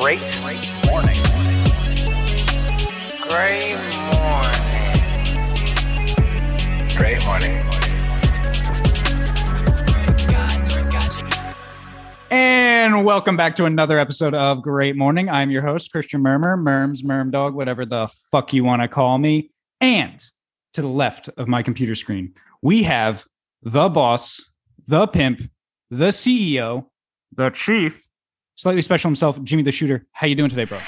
Great morning. Great morning. Great morning. And welcome back to another episode of Great Morning. I'm your host, Christian Murmur, Merms, Merm Dog, whatever the fuck you want to call me. And to the left of my computer screen, we have the boss, the pimp, the CEO, the chief, slightly special himself, Jimmy the Shooter. How you doing today, bro?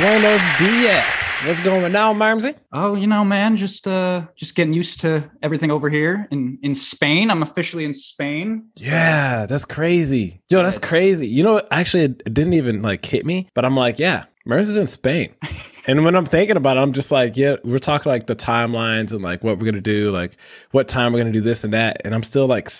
Buenos dias. What's going on, Marmsy? Oh, you know, man, just uh just getting used to everything over here in in Spain. I'm officially in Spain. Yeah, that's crazy. Yo, that's crazy. You know? Actually, it didn't even like hit me, but I'm like, yeah, Mers is in Spain. and when I'm thinking about it, I'm just like, yeah, we're talking like the timelines and like what we're gonna do, like what time we're gonna do this and that. And I'm still like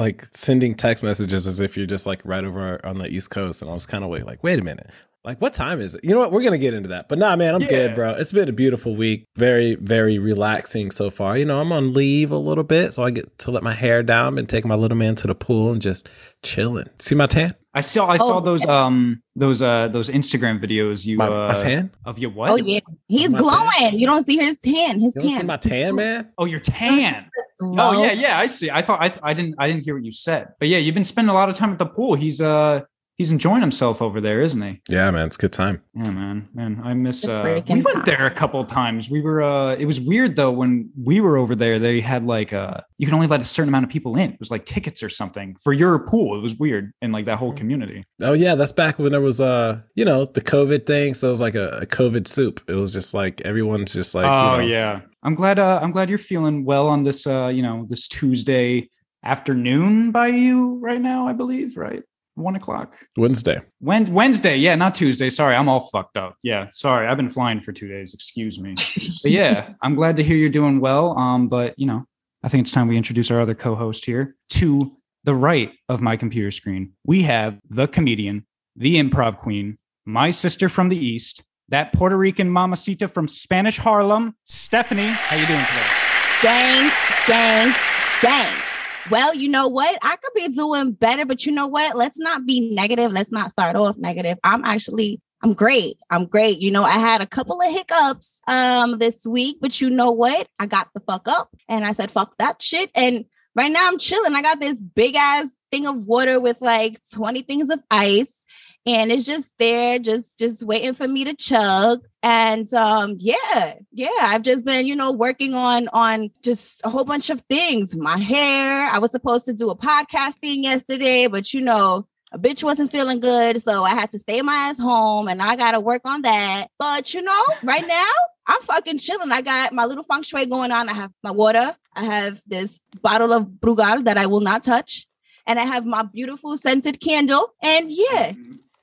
like sending text messages as if you're just like right over on the East Coast. And I was kind of like, wait a minute. Like, what time is it? You know what? We're gonna get into that. But nah, man, I'm Yeah. good, bro. It's been a beautiful week. Very, very relaxing so far. You know, I'm on leave a little bit, so I get to let my hair down and take my little man to the pool and just chilling. See my tan? I saw I saw Oh, those um those uh those Instagram videos you My, uh my tan? of your what? Oh yeah, he's My tan? glowing. You don't see his tan. His You don't see my tan, man? Oh, your tan. Oh yeah, yeah, I see. I thought I, I didn't I didn't hear what you said. But yeah, you've been spending a lot of time at the pool. He's uh he's enjoying himself over there, isn't he? Yeah, man. It's a good time. Yeah, man. Man, I miss uh we went time. there a couple of times. We were uh it was weird though when we were over there, they had like uh you can only let a certain amount of people in. It was like tickets or something for your pool. It was weird in like that whole community. Oh yeah, that's back when there was uh, you know, the COVID thing. So it was like a, a COVID soup. It was just like everyone's just like, oh you know, yeah. I'm glad uh I'm glad you're feeling well on this uh, you know, this Tuesday afternoon by you right now, I believe, right? One o'clock. Wednesday. Wen- Wednesday, yeah, not Tuesday. Sorry, I'm all fucked up. Yeah, sorry, I've been flying for two days. Excuse me. but yeah, I'm glad to hear you're doing well. Um, but you know, I think it's time we introduce our other co-host here. To the right of my computer screen, we have the comedian, the improv queen, my sister from the east, that Puerto Rican mamacita from Spanish Harlem, Stephanie. How you doing today? gang, gang, gang. Well, you know what? I could be doing better, but you know what? Let's not be negative. Let's not start off negative. I'm actually I'm great. I'm great. You know, I had a couple of hiccups um this week, but you know what? I got the fuck up and I said fuck that shit and right now I'm chilling. I got this big ass thing of water with like 20 things of ice and it's just there just just waiting for me to chug. And um yeah yeah i've just been you know working on on just a whole bunch of things. My hair i was supposed to do a podcast thing yesterday but you know a bitch wasn't feeling good so i had to stay my ass home and i gotta work on that. But you know right now i'm fucking chilling. I got my little feng shui going on. I have my water. I have this bottle of brugal that i will not touch. And i have my beautiful scented candle. And yeah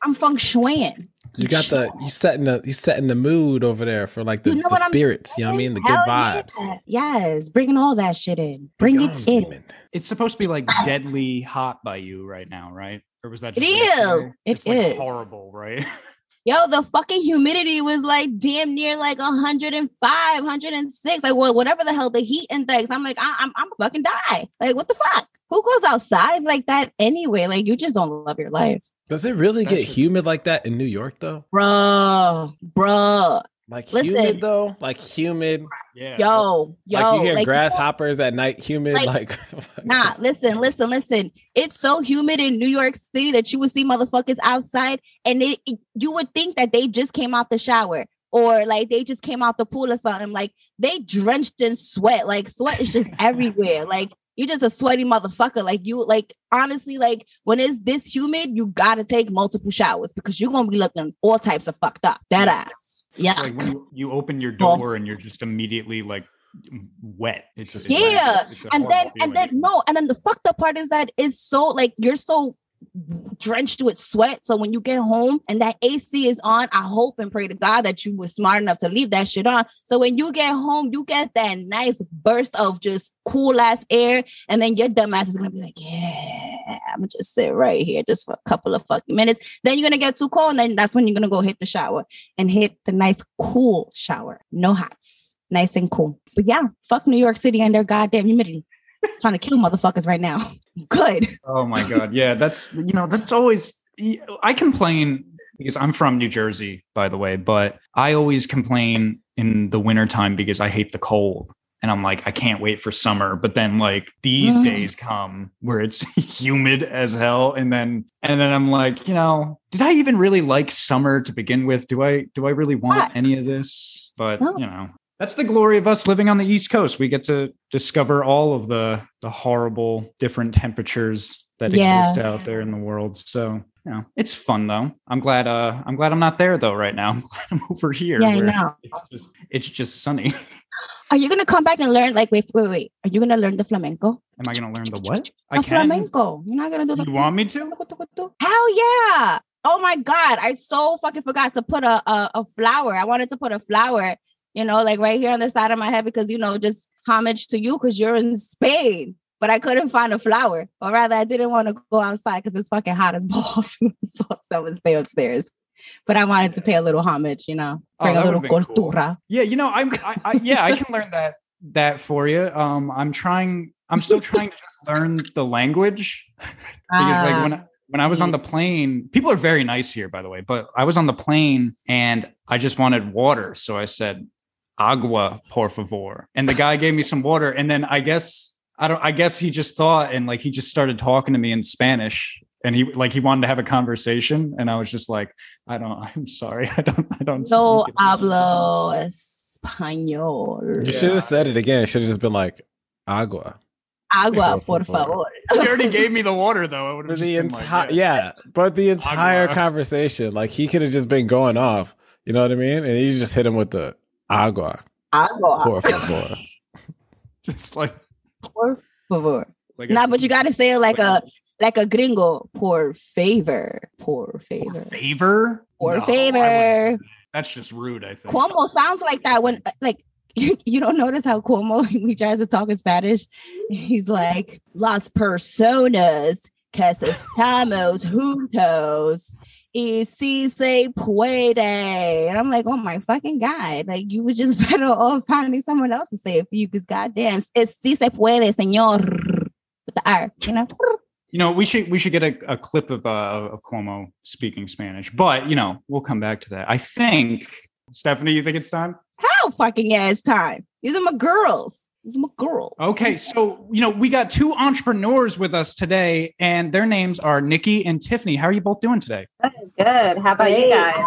i'm feng shuiing You got the you setting the you setting the mood over there for like the, You know the spirits. You know what I mean? The good vibes. yeah. Yes, bringing all that shit in. Bring Big it arms in. demon. It's supposed to be like deadly hot by you right now, right? Or was that It just is. yesterday? It it's like is. horrible, right? Yo, the fucking humidity was like damn near like 105, 106, like wha- whatever the hell the heat index. I'm like, I- I'm I'm fucking die. Like, what the fuck? Who goes outside like that anyway? Like, you just don't love your life, Does it really That get shit's- humid like that in New York though? bro, bro. Like Listen. humid though? Like humid. Yeah. Yo, yo, like you hear like, grasshoppers at night humid like- like, Nah, listen, listen, listen. It's so humid in New York City that you would see motherfuckers outside and it, it- you would think that they just came out the shower or like they just came out the pool or something. Like they drenched in sweat. Like sweat is just everywhere. Like you're just a sweaty motherfucker. Like you like honestly, like when it's this humid, you gotta take multiple showers because you're gonna be looking all types of fucked up. That ass. Yeah. It's like when you, you open your door and you're just immediately like wet. It's just Yeah, it's and then and then no and then the fucked up part is that it's so like you're so drenched with sweat. So when you get home and that ac is on i hope and pray to god that you were smart enough to leave that shit on. So when you get home you get that nice burst of just cool ass air and then your dumb ass is gonna be like yeah i'm gonna just sit right here just for a couple of fucking minutes. Then you're gonna get too cold and then that's when you're gonna go hit the shower and hit the nice cool shower. No hots. Nice and cool. But yeah fuck new york city and their goddamn humidity trying to kill motherfuckers right now. Good. Oh my god, yeah, that's you know that's always I complain because I'm from New Jersey, by the way, but I always complain in the wintertime because I hate the cold. And I'm like, I can't wait for summer. But then like these Mm. days come where it's humid as hell. And then and then I'm like, you know, did I even really like summer to begin with? Do I do I really want any of this? But you know, that's the glory of us living on the East Coast. We get to discover all of the the horrible different temperatures that Yeah. exist out there in the world. So you know, it's fun though. I'm glad. Uh, I'm glad I'm not there though right now. I'm glad I'm over here. Yeah, I know. It's just, it's just sunny. Are you gonna come back and learn? Like, wait, wait, wait. Are you gonna learn the flamenco? Am I going to learn the what? The flamenco. You're not gonna do the. You want me to? Hell yeah! Oh my god, I so fucking forgot to put a, a a flower. I wanted to put a flower, you know, like right here on the side of my head because you know, just homage to you because you're in Spain. But I couldn't find a flower, or rather, I didn't want to go outside because it's fucking hot as balls. so I would stay upstairs. But I wanted to pay a little homage, you know, Oh, bring a little would've cool. Yeah, you know, I'm. I, I, yeah, I can learn that that for you. Um, I'm trying. I'm still trying to just learn the language because like when I, when I was on the plane, people are very nice here, by the way. But I was on the plane and I just wanted water, so I said, "Agua, por favor," and the guy gave me some water. And then I guess I don't. I guess he just thought and like he just started talking to me in Spanish. And he like he wanted to have a conversation, and I was just like, I don't. I'm sorry, I don't. I don't. no speak it. hablo español. You should have said it again. It should have just been like agua. Agua, Por por favor. favor. He already gave me the water though. It would But have the entire like, yeah, but the entire Agua. conversation, like he could have just been going off. You know what I mean? And you just hit him with the agua. Agua, Por favor. just like por favor. like Nah, but you gotta say it like a like a gringo. Por favor. Por favor. favor. Por No, favor. That's just rude. I think. Cuomo sounds like that when like you, you don't notice how Cuomo he tries to talk in Spanish. He's like las personas que estamos juntos si se puede. And I'm like, oh my fucking god! Like you would just better off finding someone else to say it for you because goddamn, it's si se puede, señor. With the R, you know. You know, we should we should get a, a clip of uh of Cuomo speaking Spanish, but you know, we'll come back to that. I think Stephanie, you think it's time? How fucking yeah, it's time. These are my girls. These are my girls. Okay, so you know, we got two entrepreneurs with us today, and their names are Nikki and Tiffany. How are you both doing today? Good. How about you guys?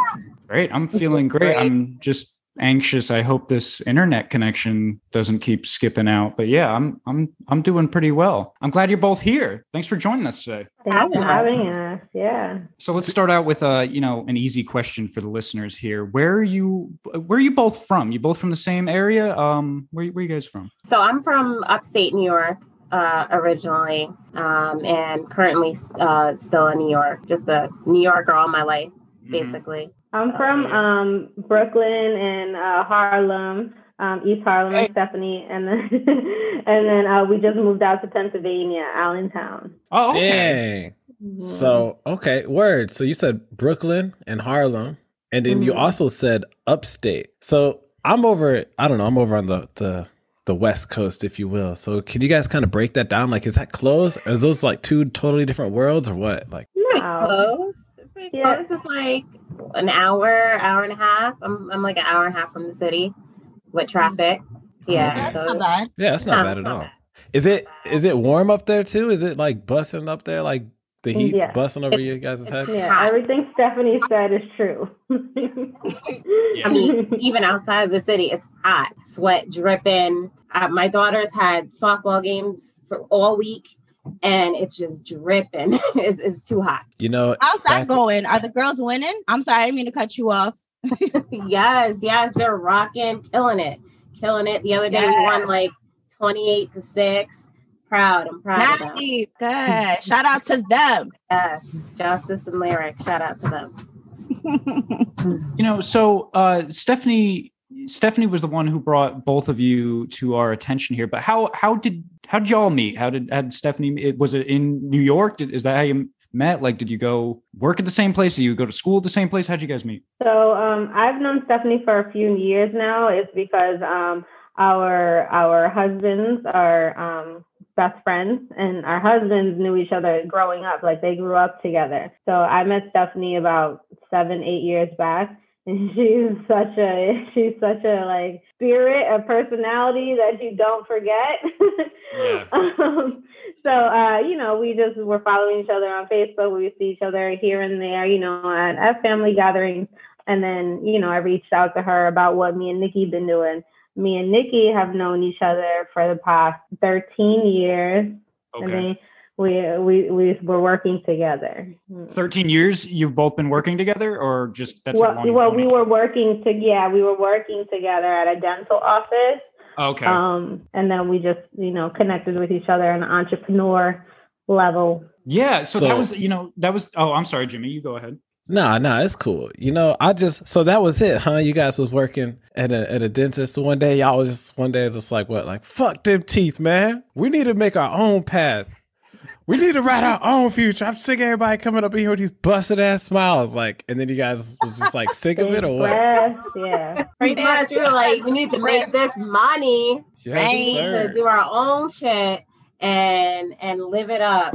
Great. I'm feeling great. Great. I'm just anxious. I hope this internet connection doesn't keep skipping out. But yeah, I'm I'm I'm doing pretty well. I'm glad you're both here. Thanks for joining us today. Thanks for having us. Yeah. So let's start out with uh, you know, an easy question for the listeners here. Where are you where are you both from? You both from the same area? Um, where where you guys from? So I'm from upstate New York uh, originally, um, and currently uh, still in New York. Just a New Yorker all my life, Mhm. basically. I'm from um, Brooklyn and uh, Harlem, um, East Harlem, Hey. and Stephanie, and then and then uh, we just moved out to Pennsylvania, Allentown. Oh, okay. Dang. So okay, word. So you said Brooklyn and Harlem, and then you Mhm. also said upstate. So I'm over. I don't know. I'm over on the the the west coast, if you will. So can you guys kind of break that down? Like, is that close? Is those like two totally different worlds, or what? Like, Pretty Wow. close. It's pretty Yeah. close. It's like an hour, hour and a half. I'm, I'm like an hour and a half from the city with traffic. Yeah. Okay. So Not bad. yeah, that's not No, bad at not all. bad. Is it is it warm up there too? Is it like busting up there? Like the heat's Yeah. busting over you guys' head? Yeah, hot. everything Stephanie said is true. I mean, even outside of the city, it's hot, sweat dripping. Uh, my daughter's had softball games for all week, and it's just dripping. it's, it's too hot. You know, How's that back- going? Are the girls winning? I'm sorry, I didn't mean to cut you off. yes, yes, they're rocking, killing it, killing it. The other day we won like twenty-eight to six. Proud, I'm proud of them. Nice. Good. Shout out to them. Yes, Justice and Lyric. Shout out to them. You know, so uh Stephanie Stephanie was the one who brought both of you to our attention here. But how how did how did y'all meet? How did had Stephanie? It, was it in New York? Did, is that how you met? Like, did you go work at the same place? Did you go to school at the same place? How'd you guys meet? So um, I've known Stephanie for a few years now. It's because um, our our husbands are um, best friends, and our husbands knew each other growing up. Like they grew up together. So I met Stephanie about seven, eight years back. She's such a she's such a like spirit, a personality that you don't forget. Yeah. um, so uh, you know, we just were following each other on Facebook. We would see each other here and there, you know, at, at family gatherings. And then, you know, I reached out to her about what me and Nikki been doing. Me and Nikki have known each other for the past 13 years. I Okay. mean, we we we were working together. 13 years you've both been working together or just that's well, one, well, we were working to yeah, we were working together at a dental office. okay Um, and then we just you know connected with each other on an entrepreneur level. yeah so, that was you know that was oh i'm sorry jimmy you go ahead Nah, nah, it's cool. You know, I just so that was it, huh? You guys was working at a at a dentist So one day. Y'all was just one day just like what, like fuck them teeth, man. We need to make our own path. We need to write our own future. I'm sick of everybody coming up in here with these busted ass smiles, like, and then you guys was just like sick of it or what? Yes, yeah. Pretty much, we were like, we need to make this money. Yes, We need sir. to do our own shit and and live it up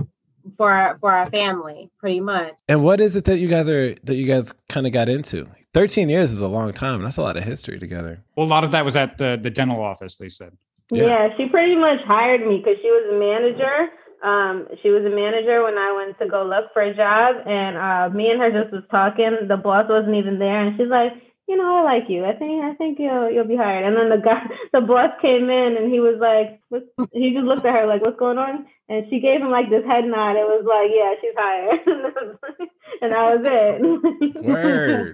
for our, for our family. Pretty much. And what is it that you guys are that you guys kind of got into? Thirteen years is a long time. That's a lot of history together. well a lot of that was at the, the dental office they said Yeah. Yeah. she pretty much hired me because she was a manager. Um, she was a manager when I went to go look for a job, and uh, me and her just was talking. The boss wasn't even there, and she's like, "You know, I like you. I think I think you'll you'll be hired." And then the guy, the boss came in, and he was like, What's, he just looked at her like, "What's going on?" And she gave him like this head nod. It was like, "Yeah, she's hired," and that was it. Word.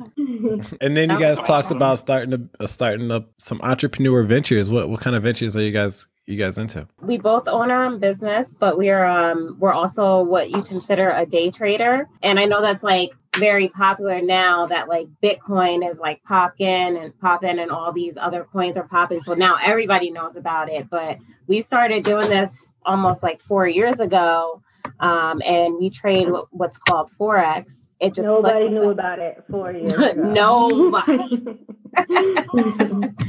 And then you guys talked about starting to uh, starting up some entrepreneur ventures. What what kind of ventures are you guys you guys into? we both own our own business, but we are um we're also what you consider a day trader. And I know that's like very popular now that like Bitcoin is like popping and popping and all these other coins are popping. So now everybody knows about it. But we started doing this almost like four years ago. Um, and we trade what- what's called Forex. It just Nobody clicked- knew about it for you. ago. Nobody.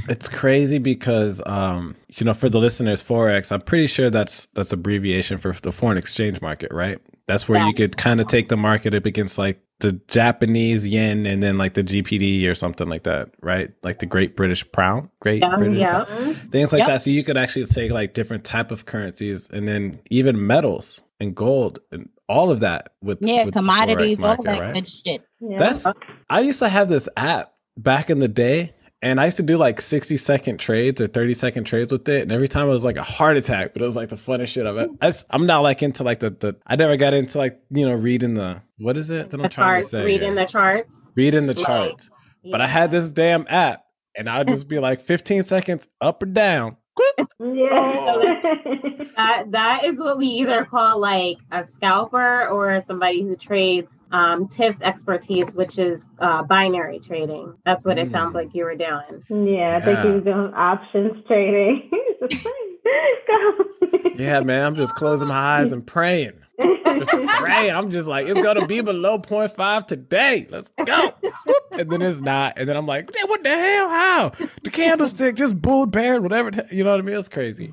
It's crazy because um you know for the listeners forex I'm pretty sure that's that's abbreviation for the foreign exchange market, right? That's where you could kind of take the market up against like the Japanese yen and then like the GPD or something like that, right? Like the Great British Pound, Great Yeah, British yeah. Pound. things like Yep. that. So you could actually take like different type of currencies and then even metals and gold and all of that with Yeah, with the commodities, Forex all market, that right? good shit. Yeah. That's uh, I used to have this app back in the day and I used to do like 60 second trades or 30 second trades with it. And every time it was like a heart attack, but it was like the funnest shit of it. I, am not like into like the, the, I never got into like, you know, reading the, what is it that I'm The trying to charts, say? reading here? the charts. reading the Like, charts. But I had this damn app and I'd just be like 15 seconds up or down. Quip. yeah. That that is what we either call like a scalper or somebody who trades um, tips expertise, which is uh, binary trading. That's what it Mm. sounds like you were doing. Yeah, I think he Yeah. was doing options trading. Yeah, man. I'm just closing my eyes and praying. Just praying. I'm just like, it's gonna be below 0.5 today. Let's go. And then it's not. And then I'm like, what the hell? How? The candlestick just bulled bear, whatever. You know what I mean? It's crazy.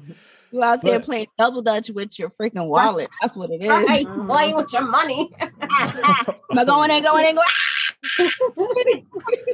You out there But- playing double dutch with your freaking wallet. That's what it is. Right, playing with your money. Am I going in, going in, going?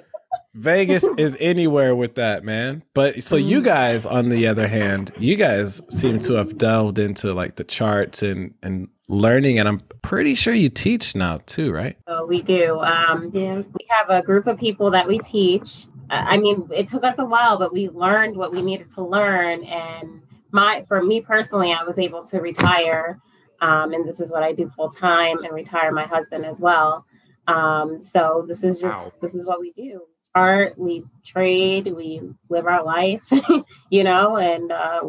Vegas is anywhere with that, man. But so you guys, on the other hand, you guys seem to have delved into like the charts and and learning, and I'm pretty sure you teach now too, right? So we do. Um, yeah. we have a group of people that we teach. Uh, I mean, it took us a while, but we learned what we needed to learn. And my, for me personally, I was able to retire, um, and this is what I do full time, and retire my husband as well. Um, so this is just Wow. this is what we do. Art, we trade, we live our life, you know, and uh,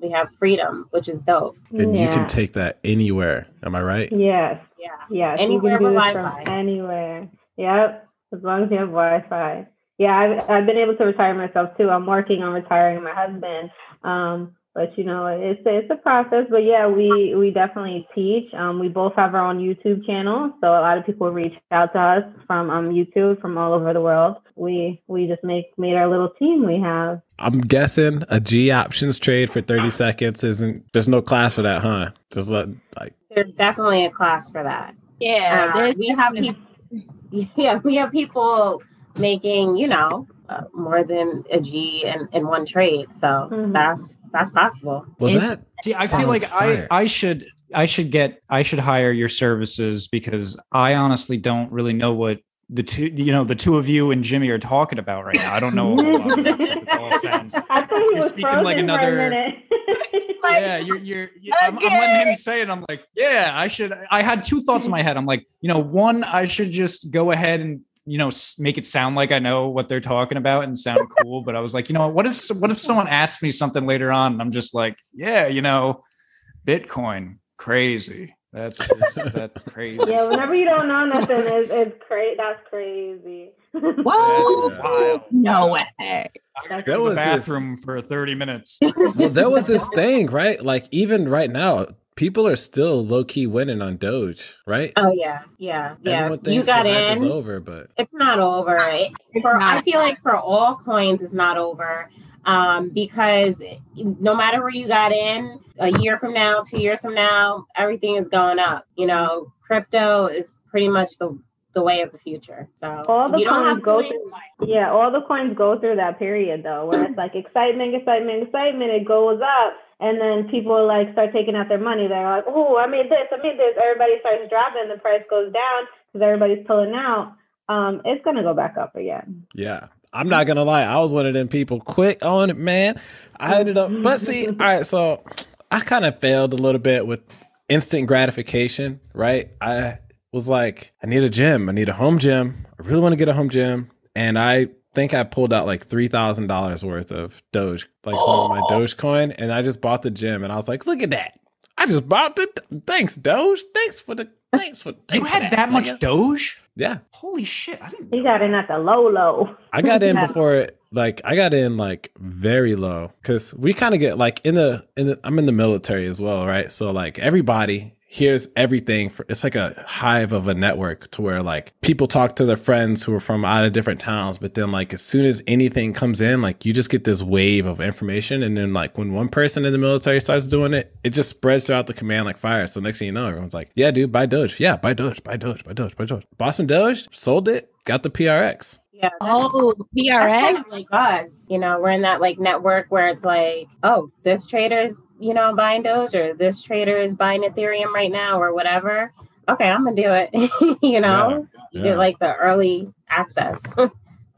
we have freedom, which is dope. And you can take that anywhere. Am I right? Yes. Yeah. Yes. Anywhere you can do with it from Wi-Fi. anywhere. Yep. As long as you have Wi-Fi. Yeah, I've, I've been able to retire myself too. I'm working on retiring my husband. Um, but you know, it's it's a process. But yeah, we we definitely teach. Um, we both have our own YouTube channel, so a lot of people reach out to us from um YouTube from all over the world. We we just make made our little team we have. I'm guessing a G options trade for 30 seconds isn't. There's no class for that, huh? Just let like. There's definitely a class for that. Yeah, Uh, we have people. Yeah, we have people making you know uh, more than a G in, in one trade, so Mhm. that's that's possible. Well, Is- that See, I feel like fire. I I should I should get I should hire your services because I honestly don't really know what the two you know the two of you and Jimmy are talking about right now. I don't know. a whole lot about stuff. It all sounds. I thought he You're was speaking frozen like for another- a minute. Like, yeah, you're you're. you- I'm, I'm letting him say it. I'm like, yeah, I should. I had two thoughts in my head. I'm like, you know, one, I should just go ahead and you know make it sound like I know what they're talking about and sound cool. But I was like, you know, what if what if someone asks me something later on? And I'm just like, yeah, you know, Bitcoin, crazy. That's just, that's crazy. yeah, whenever you don't know nothing, it's it's crazy. That's crazy. Whoa, That's wild. no way. I gotta That go to was the his- bathroom for 30 minutes. well, there was this thing, right? Like even right now, people are still low key winning on Doge, right? Oh yeah, yeah, yeah. Everyone You got the hype is over, but It's not over. It- It's for, I feel like for all coins, it's not over. Um, because no matter where you got in, a year from now, two years from now, everything is going up. You know, crypto is pretty much the the way of the future. So All the you don't coins have go coins, through- Yeah, all the coins go through that period though, where it's like excitement, excitement, excitement. It goes up, and then people like start taking out their money. They're like, "Oh, I made this, I made this." Everybody starts dropping, the price goes down because everybody's pulling out. Um, it's gonna go back up again. yeah. I'm not gonna lie, I was one of them people quick on it, man. I ended up but see, all right, so I kind of failed a little bit with instant gratification, right? I was like, I need a gym, I need a home gym. I really want to get a home gym. And I think I pulled out like three thousand dollars worth of Doge, like some of my oh. Dogecoin, and I just bought the gym and I was like, look at that. I just bought the thanks, Doge. Thanks for the thanks for You thanks for had that much. Doge? Yeah. Holy shit. I didn't He got in at the low low. I got in before it like I got in like very low because we kind of get like in the in the I'm in the military as well, right? So like everybody hears everything for it's like a hive of a network to where like people talk to their friends who are from out of different towns, but then like as soon as anything comes in, like you just get this wave of information, and then like when one person in the military starts doing it, it just spreads throughout the command like fire. So next thing you know, everyone's like, "Yeah, dude, buy Doge. Yeah, buy Doge, buy Doge, buy Doge, buy Doge." Boston Doge sold it, got the PRX. yeah. Oh, PRX. kind of like us, you know, we're in that like network where it's like, oh, this trader's, you know, buying Doge or this trader is buying Ethereum right now or whatever. Okay, I'm gonna do it. you know, you yeah. get like the early access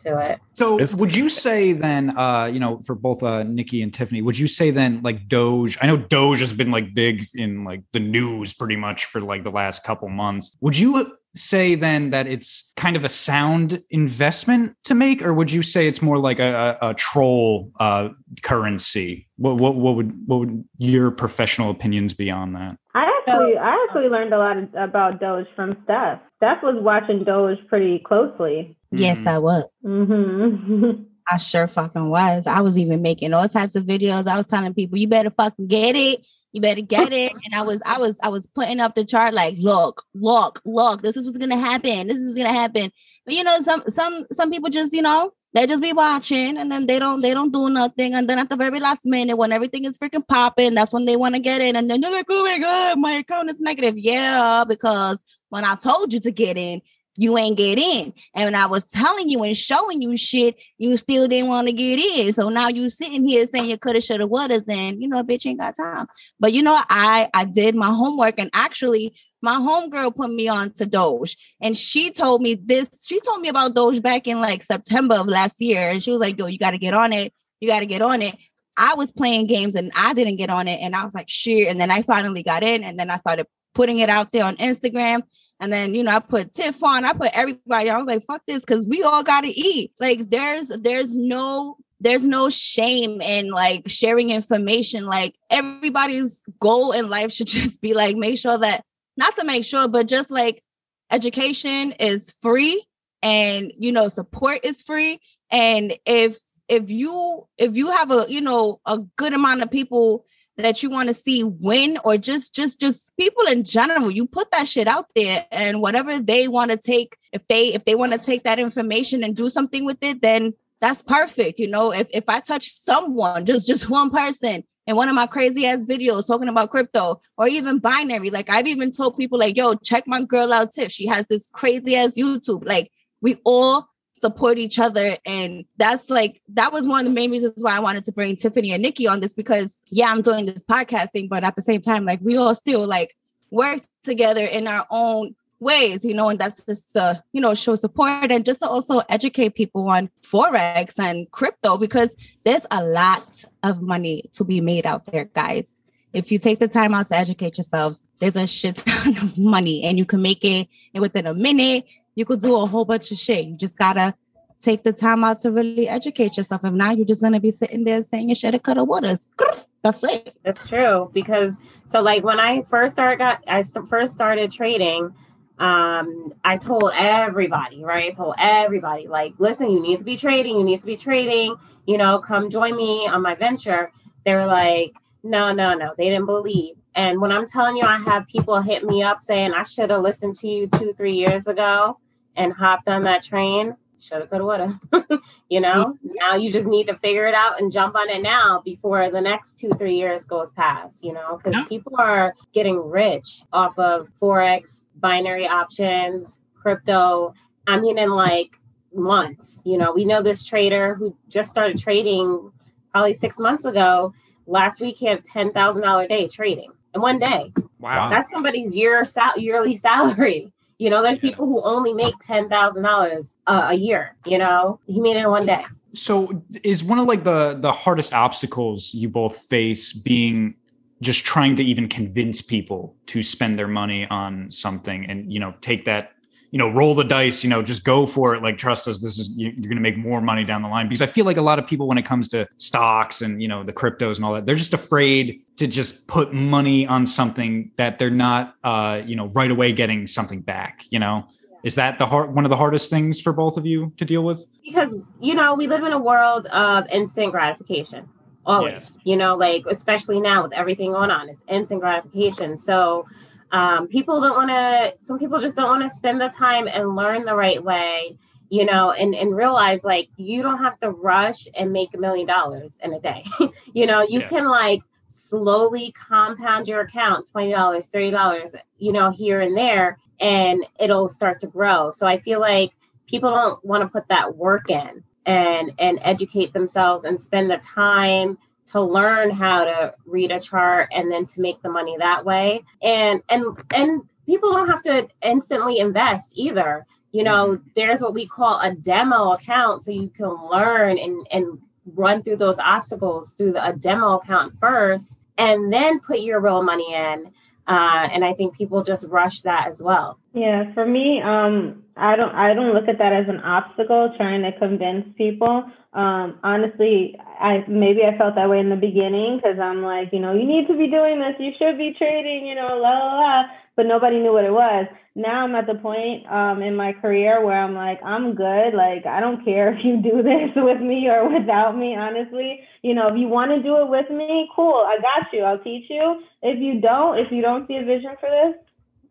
to it. So It's- would you say then, uh, you know, for both uh, Nikki and Tiffany, would you say then like Doge? I know Doge has been like big in like the news pretty much for like the last couple months. Would you say then that it's kind of a sound investment to make, or would you say it's more like a, a, a troll uh, currency? What, what what would what would your professional opinions be on that? I actually, I actually learned a lot about Doge from Steph. Steph was watching Doge pretty closely. Yes. I was. hmm I sure fucking was. I was even making all types of videos. I was telling people, you better fucking get it. You better get it. And I was, I was, I was putting up the chart like, look, look, look, this is what's gonna happen. This is gonna happen. But you know, some some some people just, you know, they just be watching and then they don't they don't do nothing. And then at the very last minute, when everything is freaking popping, that's when they want to get in. And then they're like, oh my god, my account is negative. Yeah, because when I told you to get in, you ain't get in. And when I was telling you and showing you shit, you still didn't want to get in. So now you sitting here saying you coulda, shoulda, woulda, then you know, bitch ain't got time. But you know, I I did my homework and actually my homegirl put me on to Doge and she told me this. She told me about Doge back in like September of last year. And she was like, yo, you got to get on it. You got to get on it. I was playing games and I didn't get on it. And I was like, shit. And then I finally got in and then I started putting it out there on Instagram. And then, you know, I put Tiff on, I put everybody. I was like, fuck this, because we all gotta eat. Like there's there's no there's no shame in like sharing information. Like everybody's goal in life should just be like make sure that not to make sure, but just like education is free and you know support is free. And if if you if you have a you know a good amount of people that you want to see win or just just just people in general you put that shit out there and whatever they want to take if they if they want to take that information and do something with it then that's perfect you know? If if i touch someone just just one person in one of my crazy ass videos talking about crypto or even binary like i've even told people like yo check my girl out tiff she has this crazy ass youtube. Like we all support each other. And that's like, that was one of the main reasons why I wanted to bring Tiffany and Nikki on this because, yeah, I'm doing this podcasting, but at the same time, like, we all still like work together in our own ways, you know, and that's just to, you know, show support and just to also educate people on Forex and crypto because there's a lot of money to be made out there, guys. If you take the time out to educate yourselves, there's a shit ton of money and you can make it within a minute you could do a whole bunch of shit. You just gotta take the time out to really educate yourself. If not, you're just gonna be sitting there saying you should have cut a waters. That's it. That's true because so like when I first started got I st- first started trading, um, I told everybody, right? I told everybody, like, listen, you need to be trading, you need to be trading, you know, come join me on my venture. They were like, no, no, no, they didn't believe. And when I'm telling you, I have people hit me up saying I should have listened to you two, three years ago and hopped on that train, shoulda, coulda, woulda. you know, now you just need to figure it out and jump on it now before the next two, three years goes past, you know, because yeah. people are getting rich off of Forex, binary options, crypto. I mean, in like months, you know, we know this trader who just started trading probably six months ago. Last week, he had $10,000 day trading in one day. Wow. That's somebody's year sal- yearly salary. You know, there's people who only make ten thousand uh, dollars a year. You know, he made it in one day. So, is one of like the the hardest obstacles you both face being just trying to even convince people to spend their money on something and you know take that you know roll the dice you know just go for it. Like trust us this is you're going to make more money down the line. Because i feel like a lot of people when it comes to stocks and you know the cryptos and all that they're just afraid to just put money on something that they're not uh you know right away getting something back you know? Is that the hard one of the hardest things for both of you to deal with? Because you know we live in a world of instant gratification always. Yes. you know like especially now with everything going on it's instant gratification. So um, people don't want to some people just don't want to spend the time and learn the right way you know and and realize like you don't have to rush and make a million dollars in a day you know you yeah. can like slowly compound your account $20 $30 you know here and there and it'll start to grow so i feel like people don't want to put that work in and and educate themselves and spend the time to learn how to read a chart and then to make the money that way and and and people don't have to instantly invest either you know mm-hmm. there's what we call a demo account so you can learn and and run through those obstacles through the, a demo account first and then put your real money in uh, and I think people just rush that as well. Yeah, for me, um, I don't I don't look at that as an obstacle trying to convince people. Um, honestly, I maybe I felt that way in the beginning because I'm like, you know, you need to be doing this, you should be trading, you know, la la la. But nobody knew what it was. Now I'm at the point um, in my career where I'm like, I'm good. Like I don't care if you do this with me or without me. Honestly, you know, if you want to do it with me, cool. I got you. I'll teach you. If you don't, if you don't see a vision for this,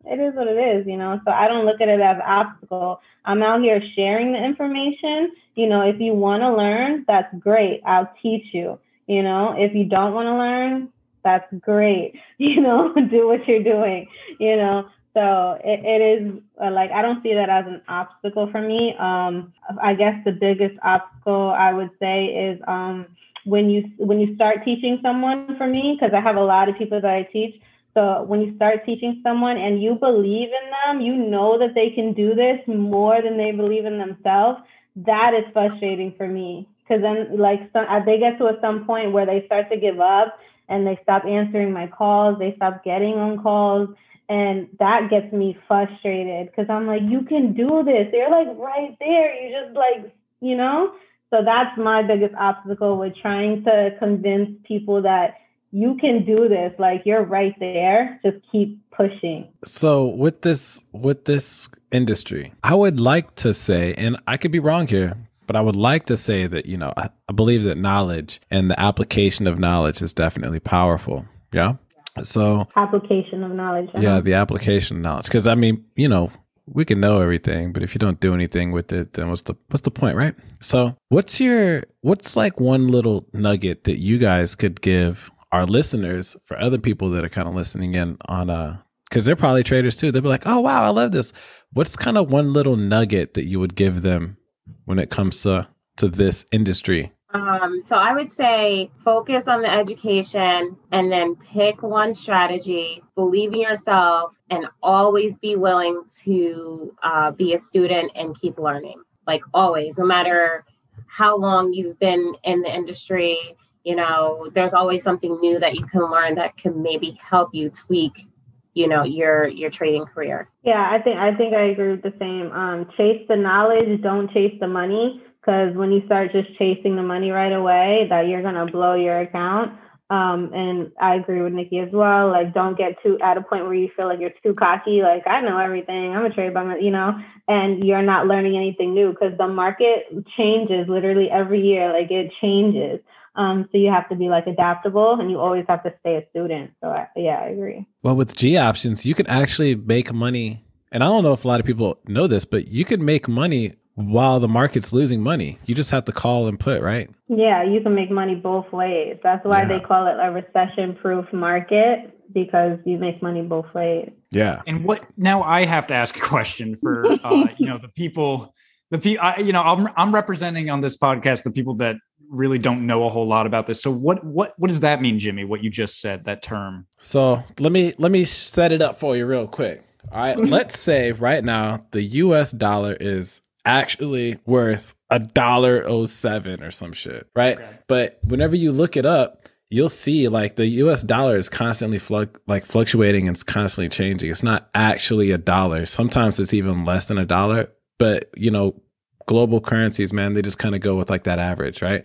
it is what it is, you know. So I don't look at it as an obstacle. I'm out here sharing the information. You know, if you want to learn, that's great. I'll teach you. You know, if you don't want to learn, that's great. You know, do what you're doing. You know, so it, it is uh, like I don't see that as an obstacle for me. Um, I guess the biggest obstacle I would say is um, when you when you start teaching someone for me because I have a lot of people that I teach so when you start teaching someone and you believe in them, you know that they can do this more than they believe in themselves. That is frustrating for me because then like some, uh, they get to a, some point where they start to give up and they stop answering my calls, they stop getting on calls, and that gets me frustrated because I'm like, you can do this. They're like right there. You just like, you know. So that's my biggest obstacle with trying to convince people that you can do this like you're right there just keep pushing so with this with this industry i would like to say and i could be wrong here But I would like to say that, you know, I, I believe that knowledge and the application of knowledge is definitely powerful. Yeah. So, Application of knowledge. uh-huh. yeah, the application of knowledge. Because, I mean, you know, we can know everything, but if you don't do anything with it, then what's the what's the point, right? So, what's your what's like one little nugget that you guys could give our listeners for other people that are kind of listening in on uh because they're probably traders too. They'll be like, "Oh wow, I love this." What's kind of one little nugget that you would give them when it comes to to this industry? Um, so I would say focus on the education and then pick one strategy, believe in yourself, and always be willing to uh, be a student and keep learning. Like always, no matter how long you've been in the industry, you know, there's always something new that you can learn that can maybe help you tweak, you know, your your trading career. Yeah, I think I think I agree with the same. Um, chase the knowledge, don't chase the money, because when you start just chasing the money right away, that you're gonna blow your account. Um, and I agree with Nikki as well. Like, don't get too at a point where you feel like you're too cocky. Like, I know everything. I'm a trade by my, you know, and you're not learning anything new because the market changes literally every year. Like, it changes. Um, so you have to be like adaptable, and you always have to stay a student. So I, yeah, I agree. Well, with G options, you can actually make money. And I don't know if a lot of people know this, but you can make money while the market's losing money. You just have to call and put, right? Yeah, you can make money both ways. That's why Yeah. they call it a recession proof market because you make money both ways. Yeah. And what now? I have to ask a question for uh, you know the people, the people. You know, I'm I'm representing on this podcast the people that really don't know a whole lot about this. So what what what does that mean, Jimmy? What you just said that term? So let me let me set it up for you real quick. All right. let's say right now the US dollar is actually worth a dollar oh seven or some shit. Right. Okay. But whenever you look it up, you'll see like the US dollar is constantly fluc like fluctuating and it's constantly changing. It's not actually a dollar. Sometimes it's even less than a dollar. But you know, global currencies, man, they just kind of go with like that average, right?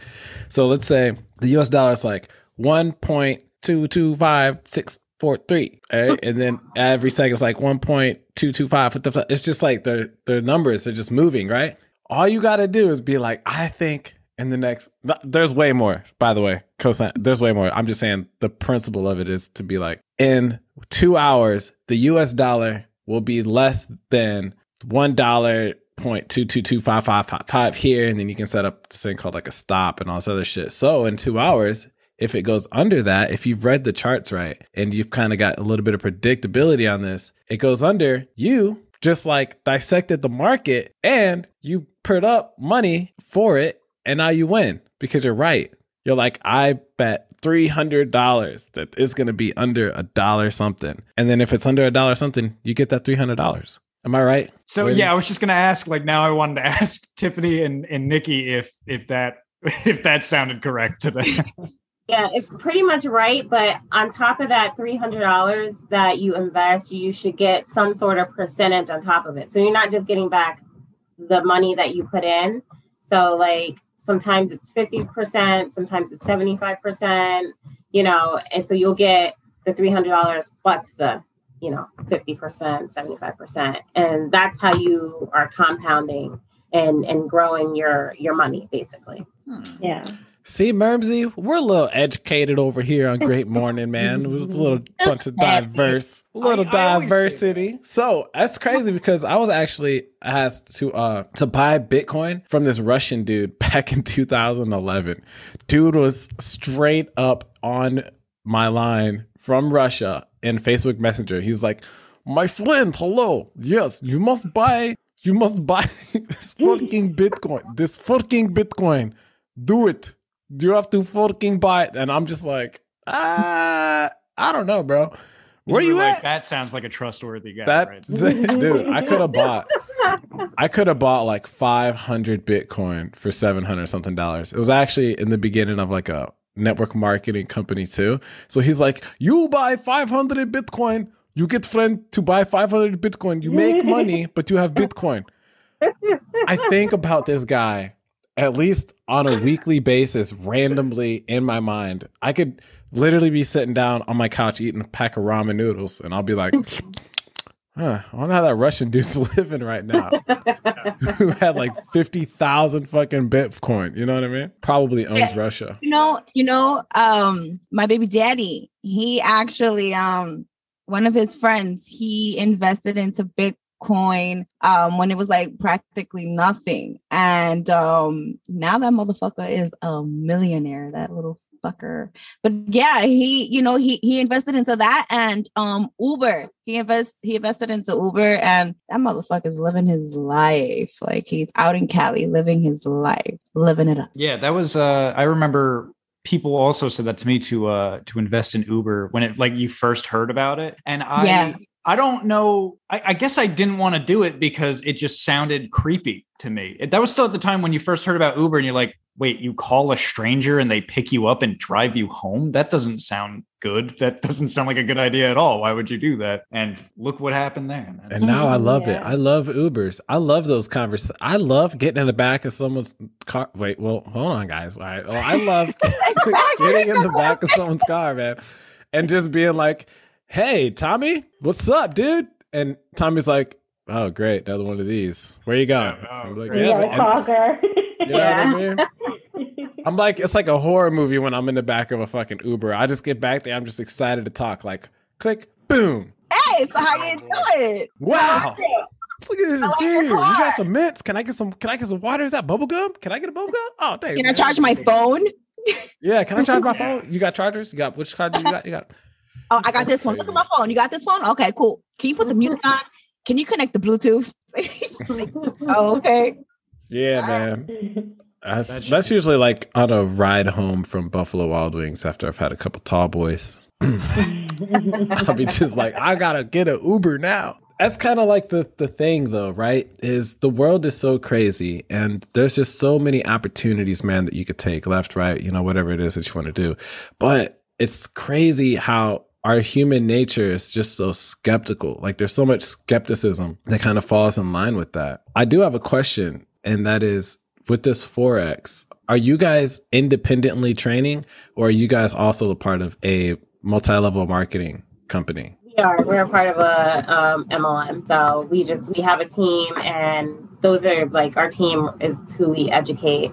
So let's say the US dollar is like 1.225643, right? And then every second is like 1.225. It's just like their their numbers are just moving, right? All you got to do is be like, I think in the next there's way more, by the way. Cosine, there's way more. I'm just saying the principle of it is to be like in 2 hours the US dollar will be less than one dollar point two two two five five five five here, and then you can set up this thing called like a stop and all this other shit. So in two hours, if it goes under that, if you've read the charts right and you've kind of got a little bit of predictability on this, it goes under, you just like dissected the market and you put up money for it, and now you win because you're right. You're like, I bet three hundred dollars that it's gonna be under a dollar something, and then if it's under a dollar something, you get that three hundred dollars. Am I right? So Ladies? yeah, I was just gonna ask. Like now, I wanted to ask Tiffany and, and Nikki if if that if that sounded correct to them. Yeah, it's pretty much right. But on top of that $300 that you invest, you should get some sort of percentage on top of it. So you're not just getting back the money that you put in. So, like, sometimes it's 50%, sometimes it's 75%, you know, and so you'll get the $300 plus the, you know, 50%, 75%. And that's how you are compounding and, and growing your, your money basically. Yeah. See, Mermsy, we're a little educated over here on Great Morning, man. It was a little bunch of diverse, little I always say diversity. So that's crazy because I was actually asked to uh to buy Bitcoin from this Russian dude back in 2011. Dude was straight up on my line from Russia in Facebook Messenger. He's like, "My friend, hello. Yes, you must buy. You must buy this fucking Bitcoin. This fucking Bitcoin. Do it." you have to fucking buy it. And I'm just like, ah, I don't know, bro. Where You you like, at? That sounds like a trustworthy guy. That right? dude, I could have bought. I could have bought like 500 Bitcoin for 700 something dollars. It was actually in the beginning of like a network marketing company too. So he's like, "You buy 500 Bitcoin, you get friend to buy 500 Bitcoin. You make money, but you have Bitcoin." I think about this guy at least on a weekly basis randomly in my mind. I could literally be sitting down on my couch eating a pack of ramen noodles and I'll be like Huh, I wonder how that Russian dude's living right now. Who had like fifty thousand fucking Bitcoin? You know what I mean? Probably owns Yeah. Russia. You know, you know, um, my baby daddy, he actually um one of his friends, he invested into Bitcoin um when it was like practically nothing. And um now that motherfucker is a millionaire, that little fucker. But yeah, he, you know, he he invested into that and um Uber. He invest he invested into Uber and that motherfucker's living his life. Like he's out in Cali living his life, living it up. Yeah, that was uh I remember people also said that to me to uh to invest in Uber when it like you first heard about it. And I Yeah. I don't know. I, I guess I didn't want to do it because it just sounded creepy to me. That was still at the time when you first heard about Uber and you're like, wait, you call a stranger and they pick you up and drive you home? That doesn't sound good. That doesn't sound like a good idea at all. Why would you do that? And look what happened there. That's- And now I love it. I love Ubers. I love those conversations. I love getting in the back of someone's car. Wait, well, hold on, guys. All right. Well, I love getting in the back of someone's car, man, and just being like, "Hey, Tommy, what's up, dude?" And Tommy's like, "Oh, great, another one of these. Where you going?" Yeah, oh, I'm like, great. "Yeah, yeah, man." talker. You know what I mean? I'm like, it's like a horror movie when I'm in the back of a fucking Uber. I just get back there. I'm just excited to talk. Like, click, boom. Hey, so how you oh, doing? Wow. Look at this like dude. You got some mints. Can I get some? Can I get some water? Is that bubble gum? Can I get a bubble gum? Oh, dang. Can I charge my phone? Yeah, can I charge my phone? You got chargers? You got which charger you got? You got Oh, I got That's this one. Look at my phone. You got this phone? Okay, cool. Can you put the music on? Can you connect the Bluetooth? oh, okay. Yeah, man. That's That's- that's usually like on a ride home from Buffalo Wild Wings after I've had a couple tall boys. I'll be just like, I gotta get an Uber now. That's kind of like the the thing though, right? Is the world is so crazy and there's just so many opportunities, man, that you could take left, right, you know, whatever it is that you want to do. But it's crazy how our human nature is just so skeptical. Like there's so much skepticism that kind of falls in line with that. I do have a question, and that is with this Forex, are you guys independently training or are you guys also a part of a multi-level marketing company? We are. We're a part of a um, MLM. So we just we have a team, and those are like our team is who we educate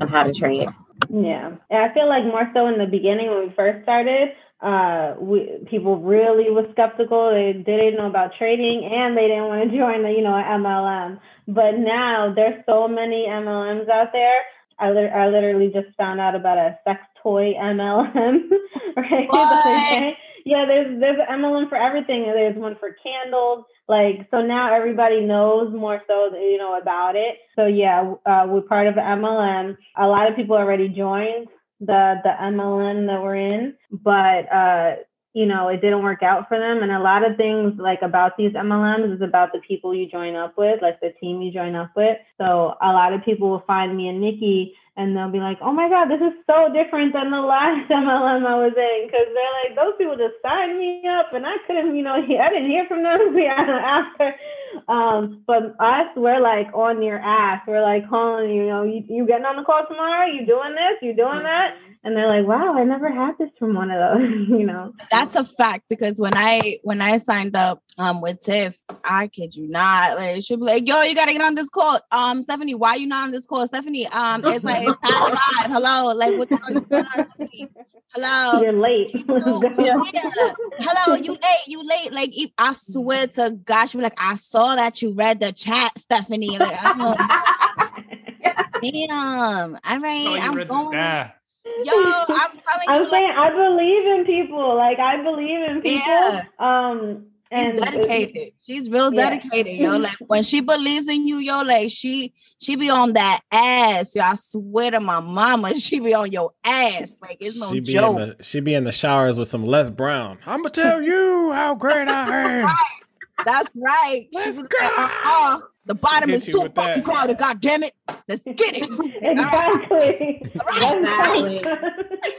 on how to trade. Yeah, and I feel like more so in the beginning when we first started, uh, we people really were skeptical. They, they didn't know about trading, and they didn't want to join the you know MLM. But now there's so many MLMs out there. I, lit- I literally just found out about a sex toy MLM. right? other. Yeah, there's there's an MLM for everything. There's one for candles. Like so now everybody knows more so you know about it. So yeah, uh, we're part of the MLM. A lot of people already joined the the MLM that we're in, but uh, you know it didn't work out for them. And a lot of things like about these MLMs is about the people you join up with, like the team you join up with. So a lot of people will find me and Nikki and they'll be like, "Oh my God, this is so different than the last MLM I was in," because they're like, "Those people just signed me up, and I couldn't, you know, I didn't hear from them after." Um, but us, we're like on your ass. We're like calling, you know, you, you getting on the call tomorrow? You doing this? You doing that? And they're like, "Wow, I never had this from one of those," you know. That's a fact because when I when I signed up um with Tiff, I kid you not, like she'll be like, "Yo, you gotta get on this call." Um, Stephanie, why you not on this call? Stephanie, um, it's like five. Hello, like what the fuck is going on? Hello. You're late. Let's. Yeah. Hello, you late, you late. Like if, I swear to God, she be like, I saw that you read the chat, Stephanie. Like, I'm like, damn. All Oh, I'm read the- going. Yo, I'm telling you. I'm you, like, saying I believe in people. Like I believe in people. Yeah. Um, and she's dedicated. She's real Yeah. dedicated, yo. Like when she believes in you, yo, like she she be on that ass. Yo, I swear to my mama, she be on your ass. Like it's no she be joke. in the she be in the showers with some Les Brown. I'm gonna tell you how great I am. That's right. She Let's go. like, uh-uh. The bottom is too with that. fucking crowded. God damn it. Let's get it. exactly. Exactly.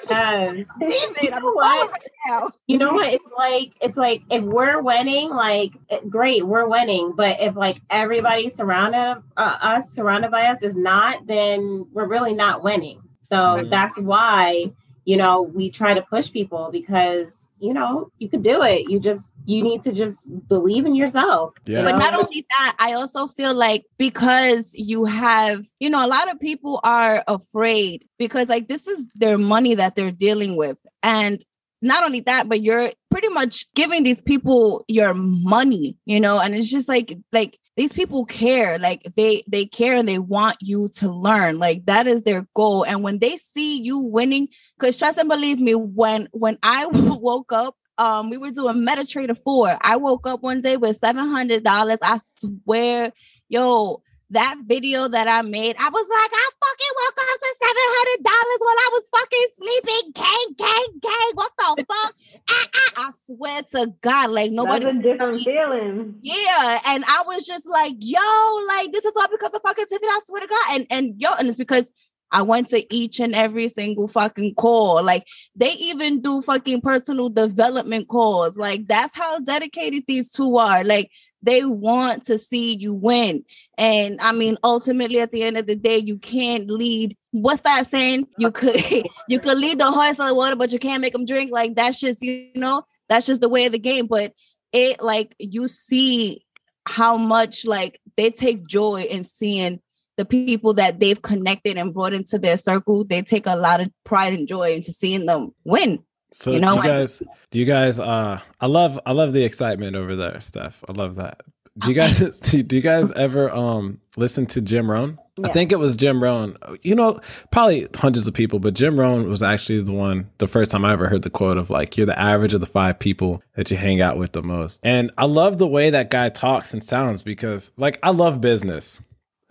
Yes. Leave it. I'm know what? over it now. You know what? It's like it's like if we're winning, like eh, great, we're winning. But if like everybody surrounded uh, us, surrounded by us, is not, then we're really not winning. So Mhm. that's why you know, we try to push people because, you know, you could do it. You just, you need to just believe in yourself. Yeah. But not only that, I also feel like because you have, you know, a lot of people are afraid because like this is their money that they're dealing with. And not only that, but you're pretty much giving these people your money, you know, and it's just like like these people care like they they care and they want you to learn like that is their goal and when they see you winning because trust and believe me when when i woke up um we were doing metatrader 4 i woke up one day with $700 i swear yo that video that I made, I was like, I fucking woke up to seven hundred dollars while I was fucking sleeping. Gang, gang, gang. What the fuck? I, I, I swear to God, like nobody. That's a different feeling. Yeah, and I was just like, yo, like this is all because of fucking Tiffany. I swear to God, and and yo, and it's because I went to each and every single fucking call. Like they even do fucking personal development calls. Like that's how dedicated these two are. Like they want to see you win. And I mean, ultimately at the end of the day, you can't lead. What's that saying? You could you could lead the horse on the water, but you can't make them drink. Like that's just, you know, that's just the way of the game. But it like you see how much like they take joy in seeing the people that they've connected and brought into their circle, they take a lot of pride and joy into seeing them win. So You know, you guys do you guys uh I love I love the excitement over there, Steph. I love that. Do you guys do you guys ever um listen to Jim Rohn? I think it was Jim Rohn. You know, probably hundreds of people, but Jim Rohn was actually the one the first time I ever heard the quote of like you're the average of the five people that you hang out with the most. And I love the way that guy talks and sounds because like I love business.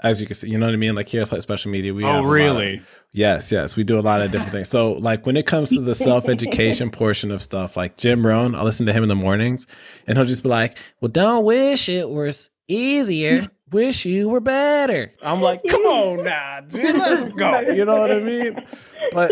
As you can see, you know what I mean? Like here at Like Special Media, we Oh, lot of- really? Yes, yes, we do a lot of different things. So, like when it comes to the self education portion of stuff, like Jim Rohn, I listen to him in the mornings, and he'll just be like, "Well, don't wish it was easier. Wish you were better." I'm like, "Come on now, dude, let's go." You know what I mean? But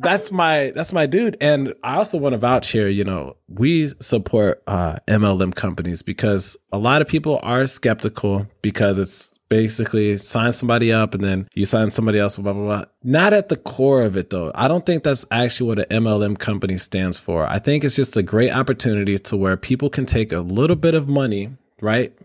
that's my that's my dude, and I also want to vouch here. You know, we support uh, MLM companies because a lot of people are skeptical because it's basically sign somebody up and then you sign somebody else, blah, blah, blah. Not at the core of it, though. I don't think that's actually what an MLM company stands for. I think it's just a great opportunity to where people can take a little bit of money, right?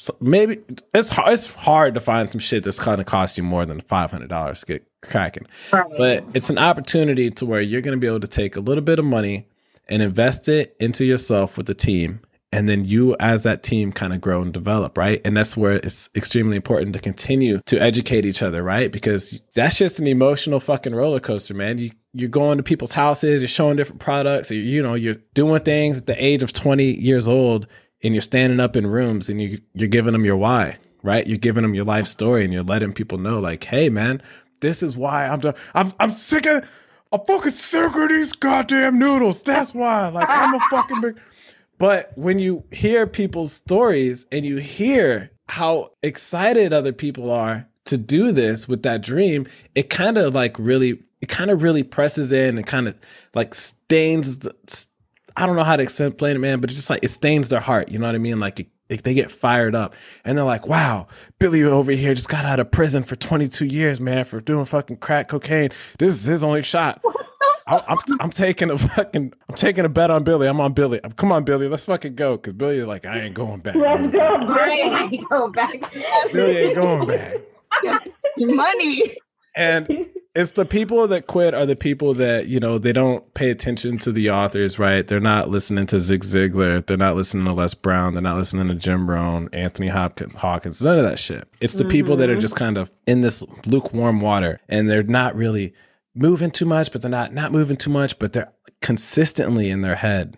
So maybe it's hard, it's hard to find some shit that's going to cost you more than $500 to get cracking. But it's an opportunity to where you're going to be able to take a little bit of money and invest it into yourself with the team. And then you, as that team, kind of grow and develop, right? And that's where it's extremely important to continue to educate each other, right? Because that's just an emotional fucking roller coaster, man. You you're going to people's houses, you're showing different products, you know, you're doing things at the age of 20 years old, and you're standing up in rooms and you you're giving them your why, right? You're giving them your life story, and you're letting people know, like, hey, man, this is why I'm done. I'm I'm sick of. I'm fucking sick of these goddamn noodles. That's why. Like I'm a fucking big. But when you hear people's stories and you hear how excited other people are to do this with that dream, it kind of like really, it kind of really presses in and kind of like stains. The, I don't know how to explain it, man, but it's just like it stains their heart. You know what I mean? Like it, they get fired up and they're like, wow, Billy over here just got out of prison for 22 years, man, for doing fucking crack cocaine. This is his only shot. I- I'm, I'm taking a fucking I'm taking a bet on Billy. I'm on Billy. Come on, Billy. Let's fucking go. Cause Billy is like, I ain't going back. Let's go. Right. I go back. Billy ain't going back. Money. And it's the people that quit are the people that, you know, they don't pay attention to the authors, right? They're not listening to Zig Ziglar. They're not listening to Les Brown. They're not listening to Jim Rohn, Anthony Hopkins, Hawkins, none of that shit. It's the people that are mm-hmm. just kind of in this lukewarm water and they're not really moving too much, but they're not not moving too much, but they're consistently in their head